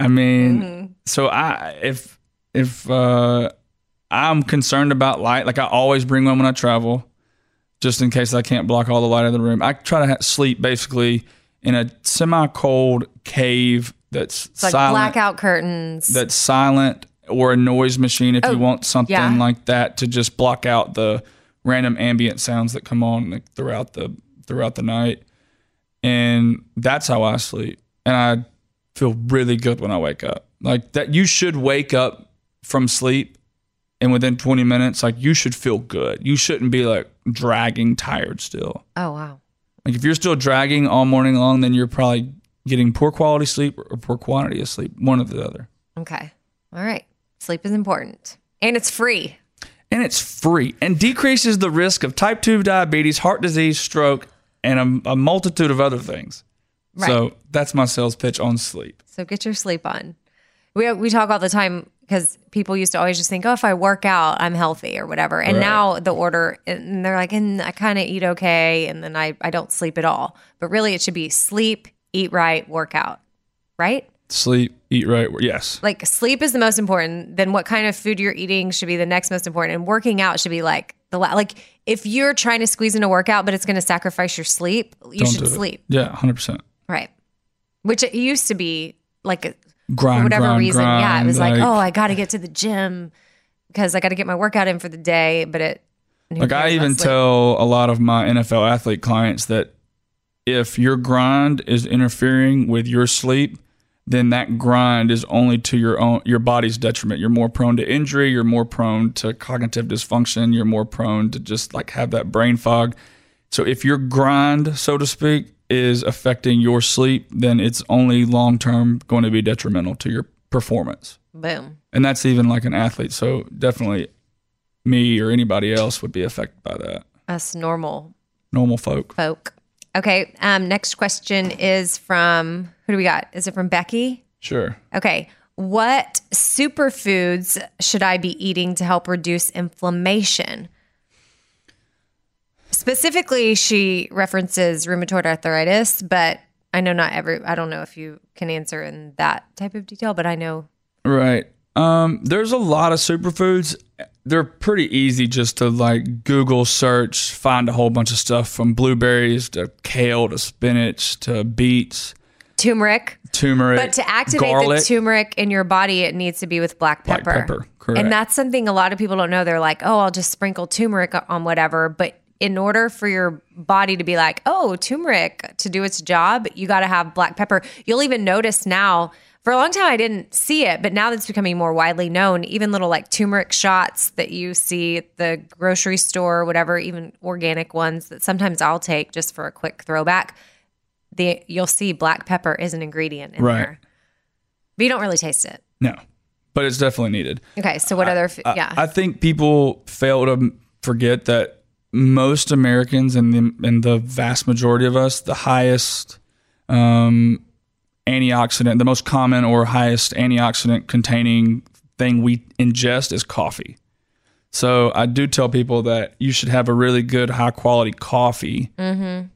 I mean, so I if if uh, I'm concerned about light, like I always bring one when I travel, just in case I can't block all the light in the room. I try to ha- sleep basically in a semi-cold cave that's It's like silent blackout curtains. that's silent or a noise machine if Oh, you want something yeah. like that to just block out the random ambient sounds that come on like, throughout the throughout the night and that's how I sleep and I feel really good when I wake up like that you should wake up from sleep and within 20 minutes like you should feel good you shouldn't be like dragging tired still oh wow. like if you're still dragging all morning long then you're probably getting poor quality sleep or poor quantity of sleep one or the other Okay. All right. Sleep is important, and it's free. and it's free and decreases the risk of type 2 diabetes, heart disease, stroke, and a, a multitude of other things. Right. So that's my sales pitch on sleep. So get your sleep on. We we talk all the time because people used to always just think, oh, if I work out, I'm healthy or whatever. And Right. now the order, and they're like, and I kind of eat okay, and then I I don't sleep at all. But really, it should be sleep, eat right, work out, right? Sleep, eat right. Yes. Like sleep is the most important. Then what kind of food you're eating should be the next most important, and working out should be like the la- like if you're trying to squeeze in a workout, but it's going to sacrifice your sleep, you Don't should it. sleep, Yeah, 100%. right? Which it used to be like a Grind, for whatever grind, reason. yeah, it was like, oh, I got to get to the gym because I got to get my workout in for the day. But it, Like I even tell a lot of my NFL athlete clients that if your grind is interfering with your sleep, then that grind is only to your own your body's detriment. You're more prone to injury, you're more prone to cognitive dysfunction, you're more prone to just like have that brain fog. So if your grind, so to speak, is affecting your sleep, then it's only long term going to be detrimental to your performance. boom. And that's even like an athlete. So definitely me or anybody else would be affected by that. Us normal Normal folk. folk. Okay. Um, next question is from who do we got? Is it from Becky? Sure. Okay. What superfoods should I be eating to help reduce inflammation? Specifically, she references rheumatoid arthritis, but I know not every, I don't know if you can answer in that type of detail, but I know. Right. Um, there's a lot of superfoods. They're pretty easy just to like Google search, find a whole bunch of stuff from blueberries to kale to spinach to beets, Turmeric. turmeric. But to activate garlic. the turmeric in your body, it needs to be with black pepper. Black pepper. pepper, correct. And that's something a lot of people don't know. They're like, oh, I'll just sprinkle turmeric on whatever. But in order for your body to be like, oh, turmeric to do its job, you got to have black pepper. You'll even notice now. For a long time, I didn't see it, but now that's becoming more widely known. Even little like turmeric shots that you see at the grocery store, whatever, even organic ones that sometimes I'll take just for a quick throwback. The you'll see black pepper is an ingredient in Right. there, but you don't really taste it. no, but it's definitely needed. Okay, so what other? F- I- yeah, I think people fail to forget that most Americans and the, and the vast majority of us, the highest um, antioxidant, the most common or highest antioxidant containing thing we ingest is coffee. So I do tell people that you should have a really good, high quality coffee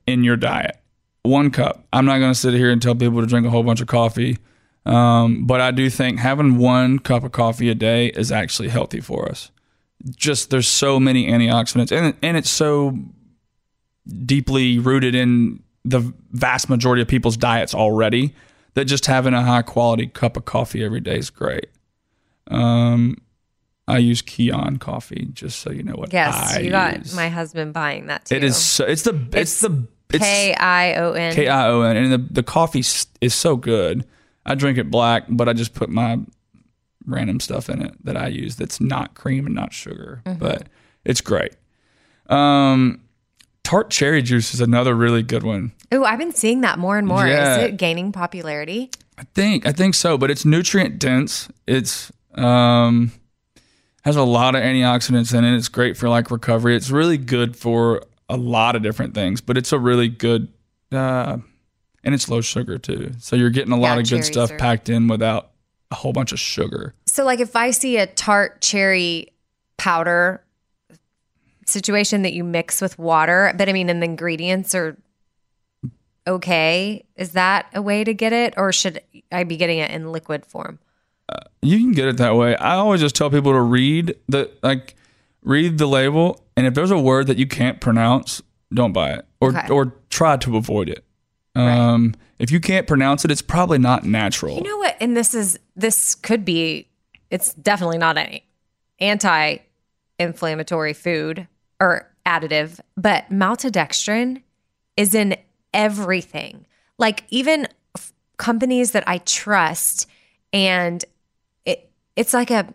in your diet. One cup. I'm not going to sit here and tell people to drink a whole bunch of coffee. Um, but I do think having one cup of coffee a day is actually healthy for us. Just there's so many antioxidants, and and it's so deeply rooted in the vast majority of people's diets already that just having a high quality cup of coffee every day is great. Um, I use Kion coffee, just so you know what. yes, I you got use. my husband buying that too. It is. So, it's the. It's, the. It's K I O N. K I O N, and the the coffee is so good. I drink it black, but I just put my random stuff in it that I use that's not cream and not sugar, Mm-hmm. but it's great. Um, tart cherry juice is another really good one. Ooh, I've been seeing that more and more. Yeah. Is it gaining popularity? I think I think so, but it's nutrient dense. It's um has a lot of antioxidants in it. It's great for like recovery. It's really good for a lot of different things, but it's a really good uh and it's low sugar too. So you're getting a lot Yeah, of good stuff packed in without a whole bunch of sugar. So, like, if I see a tart cherry powder situation that you mix with water, but I mean, and the ingredients are okay, is that a way to get it, or should I be getting it in liquid form? Uh, you can get it that way. I always just tell people to read the like read the label and if there's a word that you can't pronounce, don't buy it or Okay. or try to avoid it. Um if you can't pronounce it, it's probably not natural. You know what? And this is this could be. It's definitely not any anti-inflammatory food or additive, but maltodextrin is in everything. Like even f- companies that I trust, and it it's like a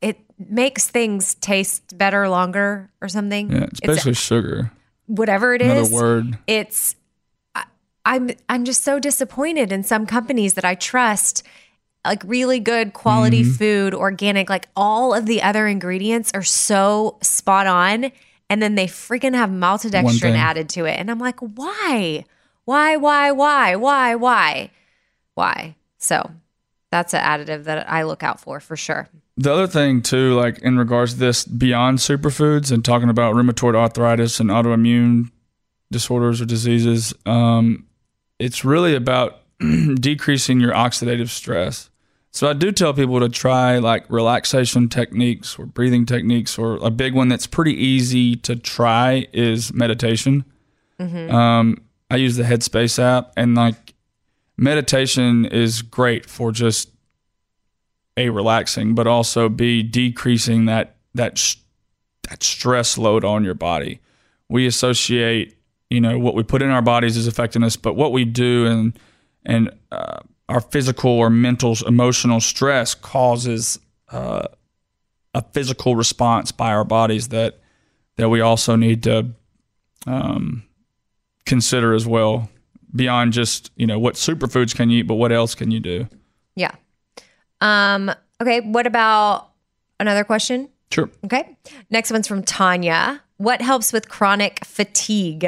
it makes things taste better longer or something. Yeah, it's basically sugar. whatever it Another is word. it's i'm i'm just so disappointed in some companies that i trust like really good quality Mm-hmm. food organic like all of the other ingredients are so spot on and then they freaking have maltodextrin added to it and i'm like why? Why why why why why? Why? So that's an additive that i look out for for sure. The other thing too, like in regards to this beyond superfoods and talking about rheumatoid arthritis and autoimmune disorders or diseases, um, it's really about decreasing your oxidative stress. So I do tell people to try like relaxation techniques or breathing techniques, or a big one that's pretty easy to try is meditation. Um, I use the Headspace app, and like meditation is great for just a relaxing, but also b decreasing that that sh- that stress load on your body. We associate, you know, what we put in our bodies is affecting us, but what we do and and uh, our physical or mental, emotional stress causes uh, a physical response by our bodies that that we also need to um, consider as well. Beyond just you know what superfoods can you eat, but what else can you do? yeah um okay what about another question Sure. Okay. Next one's from Tanya. What helps with chronic fatigue?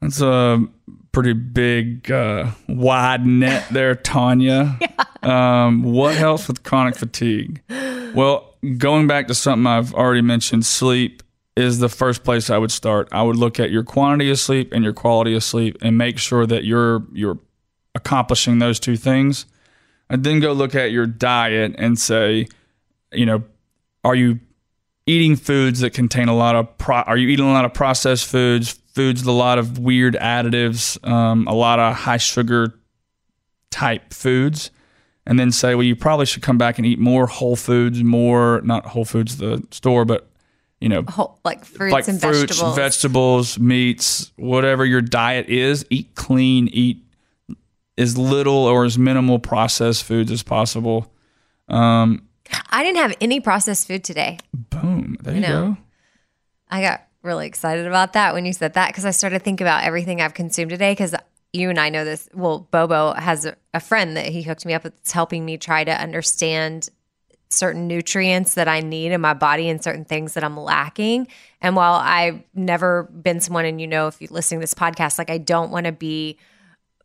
That's a pretty big, uh, wide net there, Tanya. Um, what helps with chronic fatigue? Well, going back to something I've already mentioned, sleep is the first place I would start. I would look at your quantity of sleep and your quality of sleep and make sure that you're you're accomplishing those two things. And then go look at your diet and say, you know, are you eating foods that contain a lot of pro- are you eating a lot of processed foods, foods with a lot of weird additives, um, a lot of high sugar type foods? And then say, well, you probably should come back and eat more whole foods, more not whole foods the store, but you know, Whole, like fruits like and fruits, vegetables. vegetables, meats, whatever your diet is, eat clean, eat as little or as minimal processed foods as possible. Um, I didn't have any processed food today. boom, there you know. go. I got really excited about that when you said that because I started thinking about everything I've consumed today. Because you and I know this. Well, Bobo has a, friend that he hooked me up with that's helping me try to understand certain nutrients that I need in my body and certain things that I'm lacking. And while I've never been someone, and you know, if you're listening to this podcast, like I don't want to be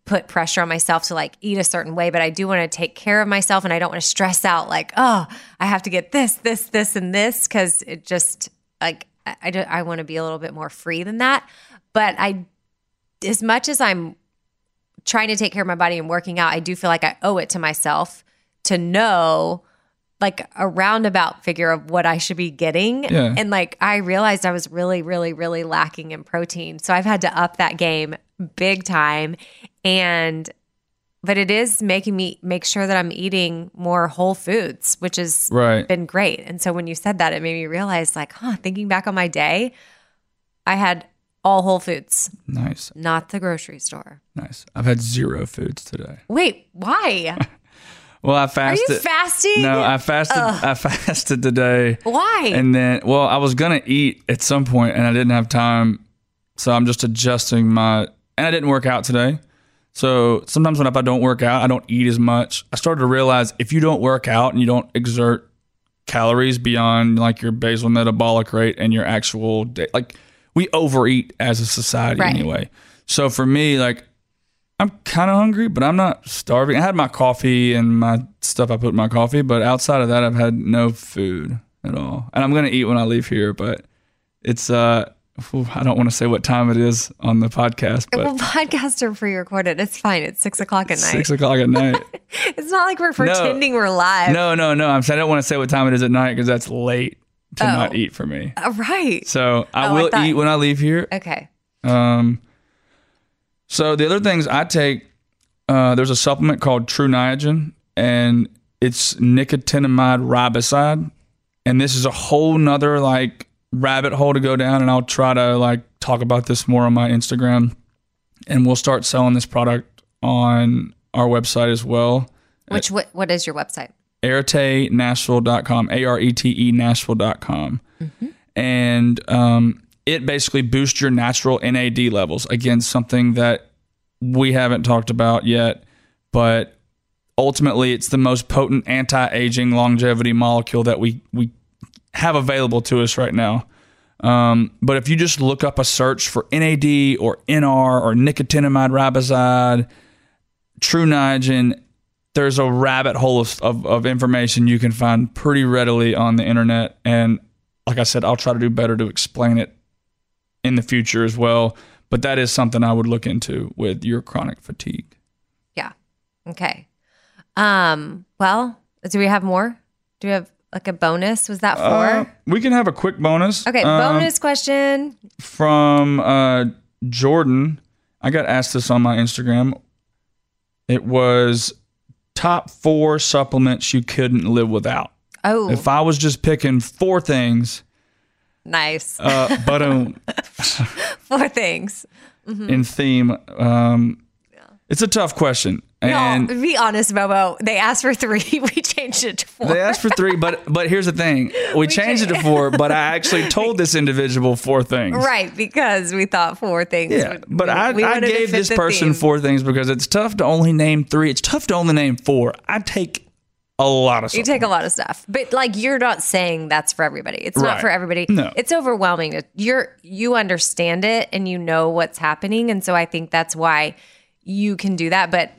put pressure on myself to like eat a certain way, but I do want to take care of myself and I don't want to stress out like, oh, I have to get this, this, this, and this because it just like I, I, I want to be a little bit more free than that. But I, as much as I'm trying to take care of my body and working out, I do feel like I owe it to myself to know like a roundabout figure of what I should be getting. Yeah. And like I realized I was really, really, really lacking in protein. So I've had to up that game big time. And but it is making me make sure that I'm eating more whole foods, which has Right. been great. And so when you said that, it made me realize like, huh, thinking back on my day, I had all whole foods, Nice, not the grocery store. nice. I've had zero foods today. Wait, why? Well, I fasted. Are you fasting? No, I fasted. I fasted today. Why? And then, well, I was gonna eat at some point, and I didn't have time, so I'm just adjusting my. And I didn't work out today, so sometimes when if I don't work out, I don't eat as much. I started to realize if you don't work out and you don't exert calories beyond like your basal metabolic rate and your actual day, like we overeat as a society Right. anyway. So for me, like I'm kind of hungry, but I'm not starving. I had my coffee and my stuff I put in my coffee, but outside of that, I've had no food at all. And I'm gonna eat when I leave here, but it's uh, I don't want to say what time it is on the podcast, but well, podcasts are pre-recorded. It's fine. It's six o'clock at night. six o'clock at night. It's not like we're pretending we're live. no, no, no. I'm saying I don't want to say what time it is at night because that's late to Oh. not eat for me. Uh, right. So I Oh, I will thought- eat when I leave here. Okay. Um, so the other things I take, uh, there's a supplement called True Niagen, and it's nicotinamide riboside, and this is a whole nother like rabbit hole to go down, and I'll try to like talk about this more on my Instagram, and we'll start selling this product on our website as well. Which what, what is your website? aretenashville.com, A R E T E Nashville.com. And um, it basically boosts your natural NAD levels. Again, something that we haven't talked about yet, but ultimately it's the most potent anti aging longevity molecule that we, we have available to us right now. Um, but if you just look up a search for NAD or NR or nicotinamide riboside, True Niagen, there's a rabbit hole of, of, of information you can find pretty readily on the internet. And like I said, I'll try to do better to explain it in the future as well. But that is something I would look into with your chronic fatigue. Yeah. Okay. Um. Well, do we have more? Do we have like a bonus? Was that for? Uh, we can have a quick bonus. okay. Um, bonus question. from uh, Jordan. I got asked this on my Instagram. It was top four supplements you couldn't live without. Oh, If I was just picking four things, nice. uh, but um, Four things. in theme, um, yeah. it's a tough question. And no, be honest, Bobo. They asked for three. We changed it to four. they asked for three, but but here's the thing: we changed it to four. But I actually told this individual four things. right, because we thought four things. Yeah, would- but we- I, I gave this person theme. four things because it's tough to only name three. It's tough to only name four. I take a lot of stuff. You take a lot of stuff, but like you're not saying that's for everybody. It's not for everybody. No. It's overwhelming. You're you understand it and you know what's happening, and so I think that's why you can do that. But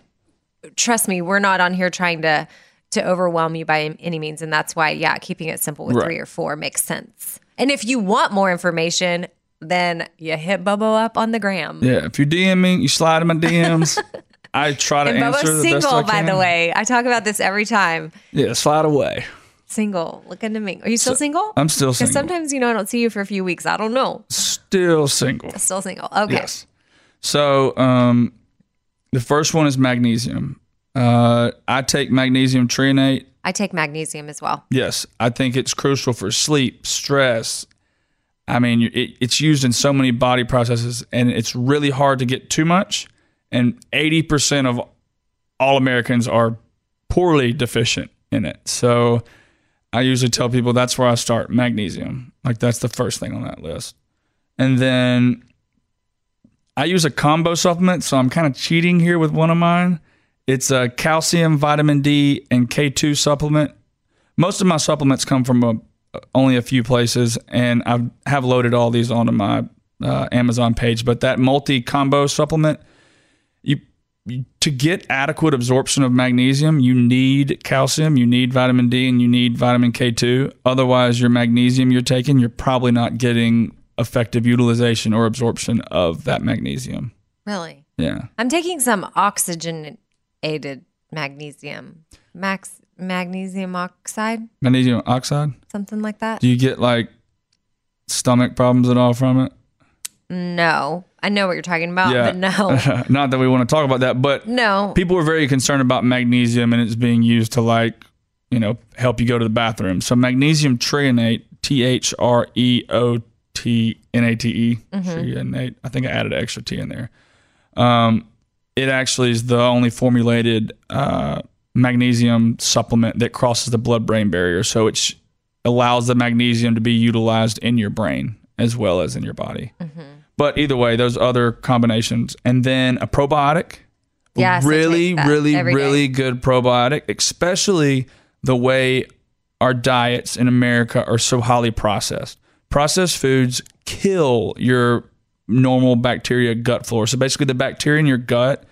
trust me, we're not on here trying to to overwhelm you by any means, and that's why yeah, keeping it simple with Right. three or four makes sense. And if you want more information, then you hit Bobo up on the gram. Yeah, if you DM me, you slide in my DMs. I try to And answer Bobo's the best I single, by the way. I talk about this every time. Yeah, slide away. Single. Look into me. Are you still single? I'm still Because single. sometimes, you know, I don't see you for a few weeks. I don't know. Still single. Still single. Okay. Yes. So um, the first one is magnesium. Uh, I take magnesium threonate. I take magnesium as well. Yes, I think it's crucial for sleep, stress. I mean, it, it's used in so many body processes, and it's really hard to get too much. And 80% of all Americans are poorly deficient in it. So I usually tell people that's where I start magnesium. Like, that's the first thing on that list. And then I use a combo supplement, so I'm kind of cheating here with one of mine. It's a calcium, vitamin D, and K2 supplement. Most of my supplements come from a, only a few places, and I have loaded all these onto my uh, Amazon page. But that multi combo supplement, you, to get adequate absorption of magnesium, you need calcium, you need vitamin D, and you need vitamin K2. Otherwise, your magnesium you're taking, you're probably not getting effective utilization or absorption of that magnesium. Really? Yeah. I'm taking some oxygenated magnesium. Max magnesium oxide, Magnesium oxide. something like that. Do you get like stomach problems at all from it? No. I know what you're talking about, Yeah. but no. Not that we want to talk about that, but No. people are very concerned about magnesium and it's being used to like, you know, help you go to the bathroom. So magnesium threonate, T H R E O T N A T E, threonate. I think I added an extra T in there. Um, it actually is the only formulated uh, magnesium supplement that crosses the blood-brain barrier. So it sh- allows the magnesium to be utilized in your brain as well as in your body. But either way, those other combinations, and then a probiotic. Yes, I really, really, every day. really good probiotic, especially the way our diets in America are so highly processed. Processed foods kill your normal bacteria gut flora. So basically, the bacteria in your gut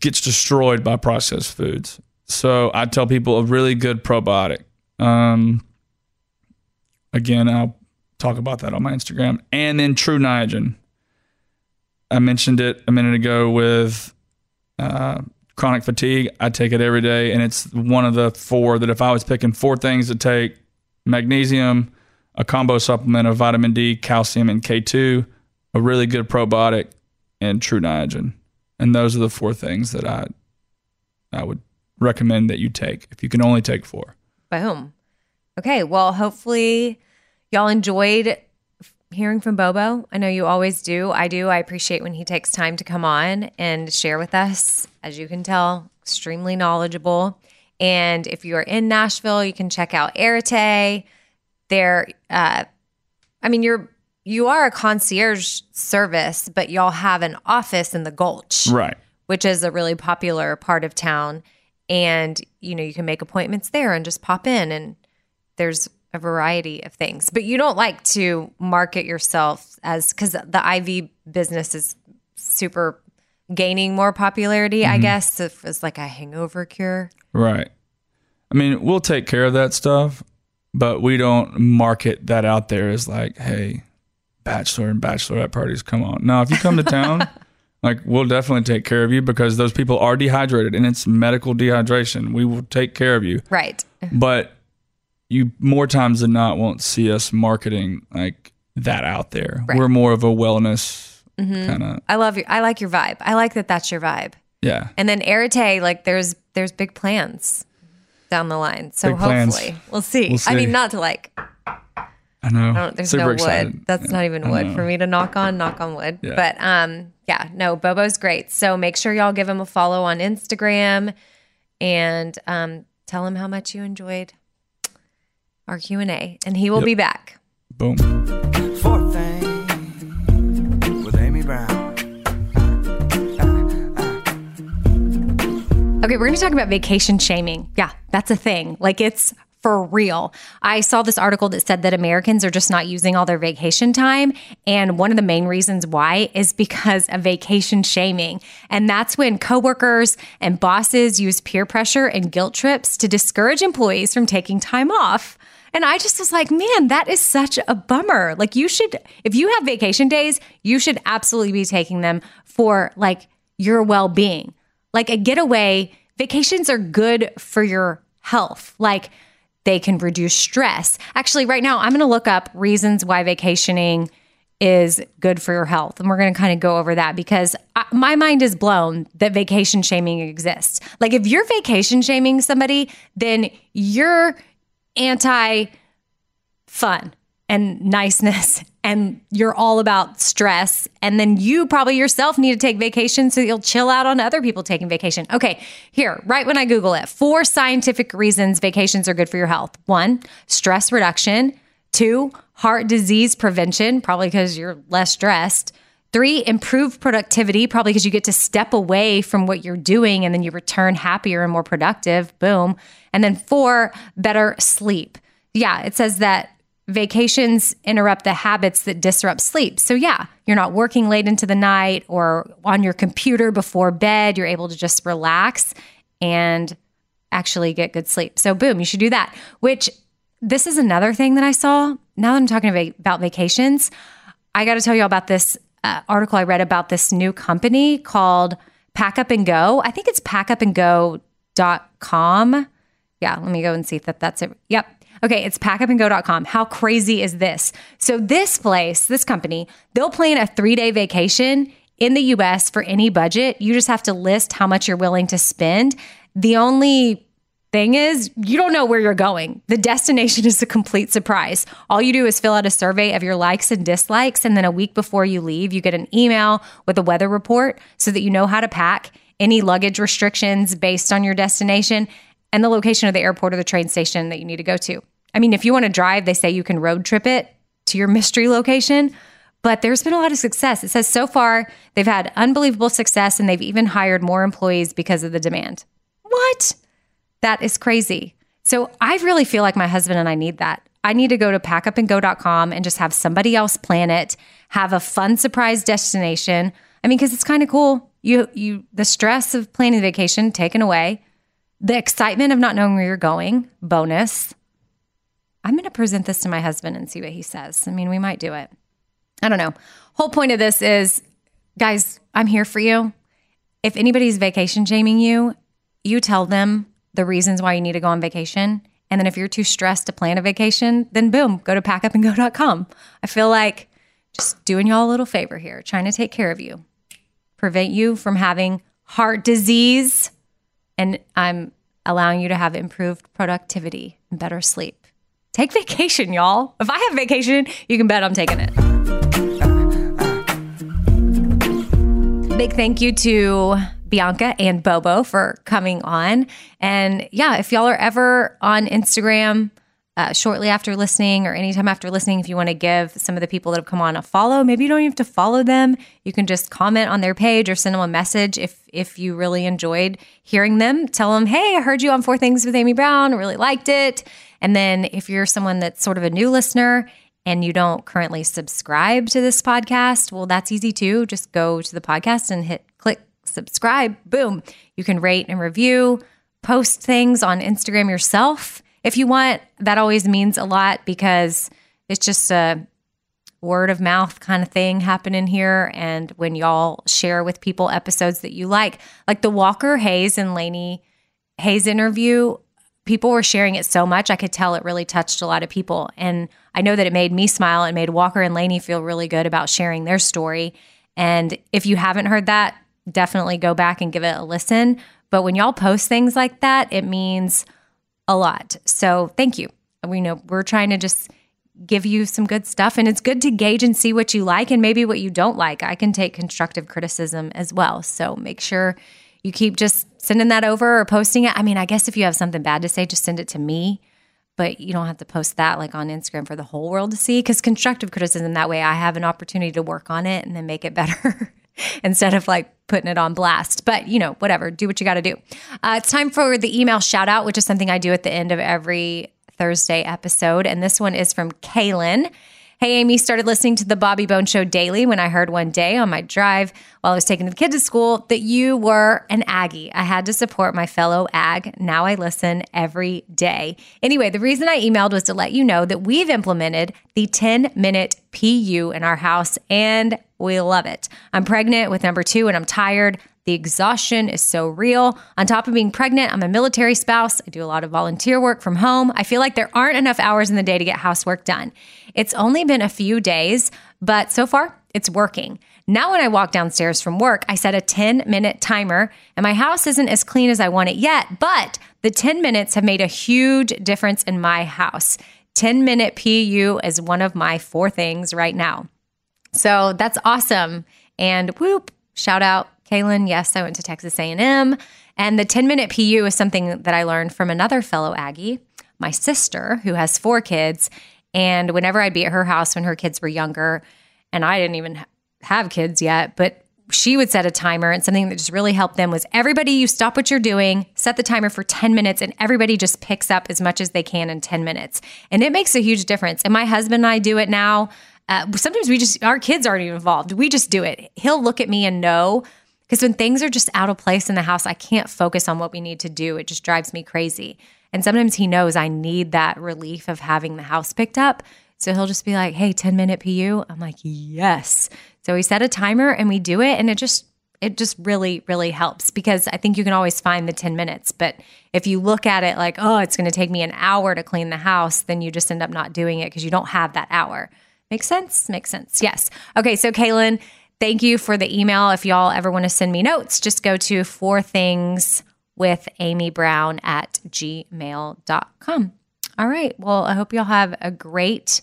gets destroyed by processed foods. So I tell people a really good probiotic. Um, again, I'll talk about that on my Instagram. And then True Niagen. I mentioned it a minute ago with uh, chronic fatigue. I take it every day, and it's one of the four that if I was picking four things to take magnesium, a combo supplement of vitamin D, calcium, and K2, a really good probiotic, and True Niagen. And those are the four things that I I would recommend that you take if you can only take four. Boom. Okay. Well, hopefully y'all enjoyed hearing from Bobo. I know you always do. I do. I appreciate when he takes time to come on and share with us. As you can tell, extremely knowledgeable. And if you are in Nashville, you can check out Arete. They're, uh, I mean, you're you are a concierge service, but y'all have an office in the Gulch Right. which is a really popular part of town. And, you know, you can make appointments there and just pop in, and there's a variety of things. But you don't like to market yourself as because the IV business is super gaining more popularity, I guess, if it's like a hangover cure. Right. I mean, we'll take care of that stuff, but we don't market that out there as like, hey, bachelor and bachelorette parties, come on. Now, if you come to town, like we'll definitely take care of you because those people are dehydrated and it's medical dehydration. We will take care of you. Right. But you more times than not won't see us marketing like that out there. Right. We're more of a wellness mm-hmm. kind of I love you. I like your vibe. I like that that's your vibe. yeah. And then Arete, like there's there's big plans down the line. So Big plans. hopefully we'll see. We'll I mean, not to like I know. I don't, there's Super no wood. That's Yeah, not even wood for me to knock on, knock on wood. Yeah. But um, yeah, no, Bobo's great. So make sure y'all give him a follow on Instagram and um, tell him how much you enjoyed our Q and A, and he will Yep. be back. Boom. Okay, we're going to talk about vacation shaming. Yeah, that's a thing. Like it's for real. I saw this article that said that Americans are just not using all their vacation time. And one of the main reasons why is because of vacation shaming. And that's when coworkers and bosses use peer pressure and guilt trips to discourage employees from taking time off. And I just was like, man, that is such a bummer. Like, you should, if you have vacation days, you should absolutely be taking them for like your well being. Like, a getaway, vacations are good for your health. Like, they can reduce stress. Actually, right now, I'm going to look up reasons why vacationing is good for your health. And we're going to kind of go over that because I, my mind is blown that vacation shaming exists. Like, if you're vacation shaming somebody, then you're anti fun and niceness and you're all about stress and then you probably yourself need to take vacation so you'll chill out on other people taking vacation. Okay, here, right when I google it, four scientific reasons vacations are good for your health. 1, stress reduction, 2, heart disease prevention, probably because you're less stressed. Three, improved productivity, probably because you get to step away from what you're doing and then you return happier and more productive. Boom. And then four, better sleep. Yeah, it says that vacations interrupt the habits that disrupt sleep. So, yeah, you're not working late into the night or on your computer before bed. You're able to just relax and actually get good sleep. So, boom, you should do that. Which this is another thing that I saw. Now that I'm talking about vacations, I got to tell you about this uh, article I read about this new company called Pack Up and Go. I think it's packupandgo.com. Yeah, let me go and see that that's it. Yep. Okay, it's packupandgo.com. How crazy is this? So, this place, this company, they'll plan a three day vacation in the US for any budget. You just have to list how much you're willing to spend. The only thing is, you don't know where you're going. The destination is a complete surprise. All you do is fill out a survey of your likes and dislikes. And then a week before you leave, you get an email with a weather report so that you know how to pack, any luggage restrictions based on your destination, and the location of the airport or the train station that you need to go to. I mean, if you want to drive, they say you can road trip it to your mystery location. But there's been a lot of success. It says so far they've had unbelievable success and they've even hired more employees because of the demand. What? That is crazy. So I really feel like my husband and I need that. I need to go to packupandgo.com and just have somebody else plan it, have a fun surprise destination. I mean, because it's kind of cool. You you the stress of planning vacation taken away, the excitement of not knowing where you're going, bonus. I'm going to present this to my husband and see what he says. I mean, we might do it. I don't know. Whole point of this is, guys, I'm here for you. If anybody's vacation shaming you, you tell them the reasons why you need to go on vacation. And then if you're too stressed to plan a vacation, then boom, go to packupandgo.com. I feel like just doing y'all a little favor here, trying to take care of you, prevent you from having heart disease, and I'm allowing you to have improved productivity and better sleep. Take vacation, y'all. If I have vacation, you can bet I'm taking it. Big thank you to Bianca and Bobo for coming on. And yeah, if y'all are ever on Instagram uh, shortly after listening or anytime after listening, if you want to give some of the people that have come on a follow, maybe you don't even have to follow them. You can just comment on their page or send them a message if if you really enjoyed hearing them. Tell them, hey, I heard you on Four Things with Amy Brown, really liked it. And then if you're someone that's sort of a new listener and you don't currently subscribe to this podcast, well, that's easy too. Just go to the podcast and hit click subscribe. Boom. You can rate and review, post things on Instagram yourself if you want. That always means a lot because it's just a word of mouth kind of thing happening here. And when y'all share with people episodes that you like, like the Walker Hayes and Laney Hayes interview, people were sharing it so much, I could tell it really touched a lot of people. And I know that it made me smile. and made Walker and Laney feel really good about sharing their story. And if you haven't heard that, definitely go back and give it a listen. But when y'all post things like that, it means a lot. So thank you. We know we're trying to just give you some good stuff and it's good to gauge and see what you like and maybe what you don't like. I can take constructive criticism as well. So make sure you keep just sending that over or posting it. I mean, I guess if you have something bad to say, just send it to me, but you don't have to post that like on Instagram for the whole world to see because constructive criticism that way I have an opportunity to work on it and then make it better. instead of like putting it on blast. But you know, whatever, do what you got to do. Uh, it's time for the email shout out, which is something I do at the end of every Thursday episode. And this one is from Kaylin. Hey, Amy, started listening to the Bobby Bones Show daily when I heard one day on my drive while I was taking the kids to school that you were an Aggie. I had to support my fellow Ag. Now I listen every day. Anyway, the reason I emailed was to let you know that we've implemented the 10 minute PU in our house and we love it. I'm pregnant with number two and I'm tired. The exhaustion is so real. On top of being pregnant, I'm a military spouse. I do a lot of volunteer work from home. I feel like there aren't enough hours in the day to get housework done. It's only been a few days, but so far it's working. Now, when I walk downstairs from work, I set a 10 minute timer, and my house isn't as clean as I want it yet, but the 10 minutes have made a huge difference in my house. 10 minute PU is one of my four things right now. So that's awesome. And whoop, shout out Kaylin. Yes, I went to Texas A&M. And the 10 minute PU is something that I learned from another fellow Aggie, my sister, who has four kids. And whenever I'd be at her house when her kids were younger, and I didn't even have kids yet, but she would set a timer and something that just really helped them was everybody you stop what you're doing set the timer for 10 minutes and everybody just picks up as much as they can in 10 minutes. And it makes a huge difference. And my husband and i do it now. Uh, sometimes we just our kids aren't even involved. We just do it. He'll look at me and know because when things are just out of place in the house i can't focus on what we need to do. It just drives me crazy and sometimes he knows i need that relief of having the house picked up so he'll just be like, hey, 10 minute PU. I'm like, yes. So we set a timer and we do it. And it just, it just really, really helps because I think you can always find the 10 minutes. But if you look at it like, oh, it's going to take me an hour to clean the house, then you just end up not doing it because you don't have that hour. Makes sense? Makes sense. Yes. Okay. So, Kaylin, thank you for the email. If y'all ever want to send me notes, just go to four things with Amy Brown at gmail.com. All right. Well, I hope y'all have a great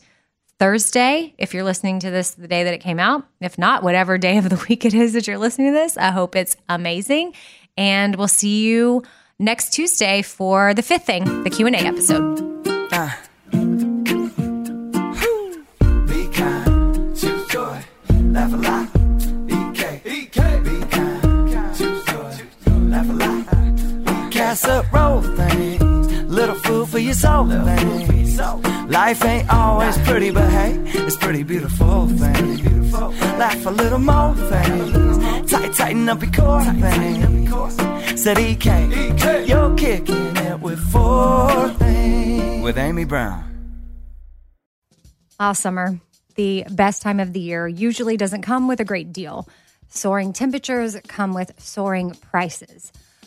Thursday. If you're listening to this the day that it came out, if not, whatever day of the week it is that you're listening to this, I hope it's amazing. And we'll see you next Tuesday for the fifth thing, the Q&A episode. Uh. Be kind to joy, laugh a lot. Casserole thing, little food for your soul thing. Life ain't always pretty, but hey, it's pretty beautiful thing. Laugh a little more thing. Tight, tighten up your core thing. Said EK, you're kicking it with four things. With Amy Brown. All summer, the best time of the year, usually doesn't come with a great deal. Soaring temperatures come with soaring prices.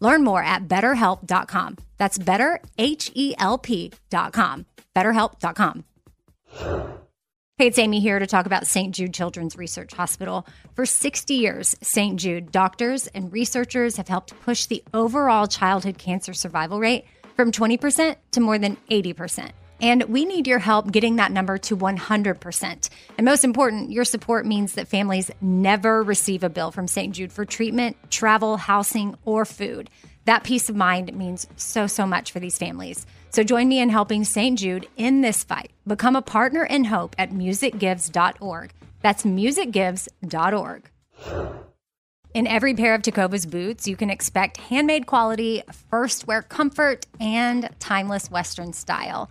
Learn more at betterhelp.com. That's better, H E L P.com. Betterhelp.com. Hey, it's Amy here to talk about St. Jude Children's Research Hospital. For 60 years, St. Jude doctors and researchers have helped push the overall childhood cancer survival rate from 20% to more than 80%. And we need your help getting that number to 100%. And most important, your support means that families never receive a bill from St. Jude for treatment, travel, housing, or food. That peace of mind means so, so much for these families. So join me in helping St. Jude in this fight. Become a partner in hope at musicgives.org. That's musicgives.org. In every pair of Tecovas boots, you can expect handmade quality, first wear comfort, and timeless Western style.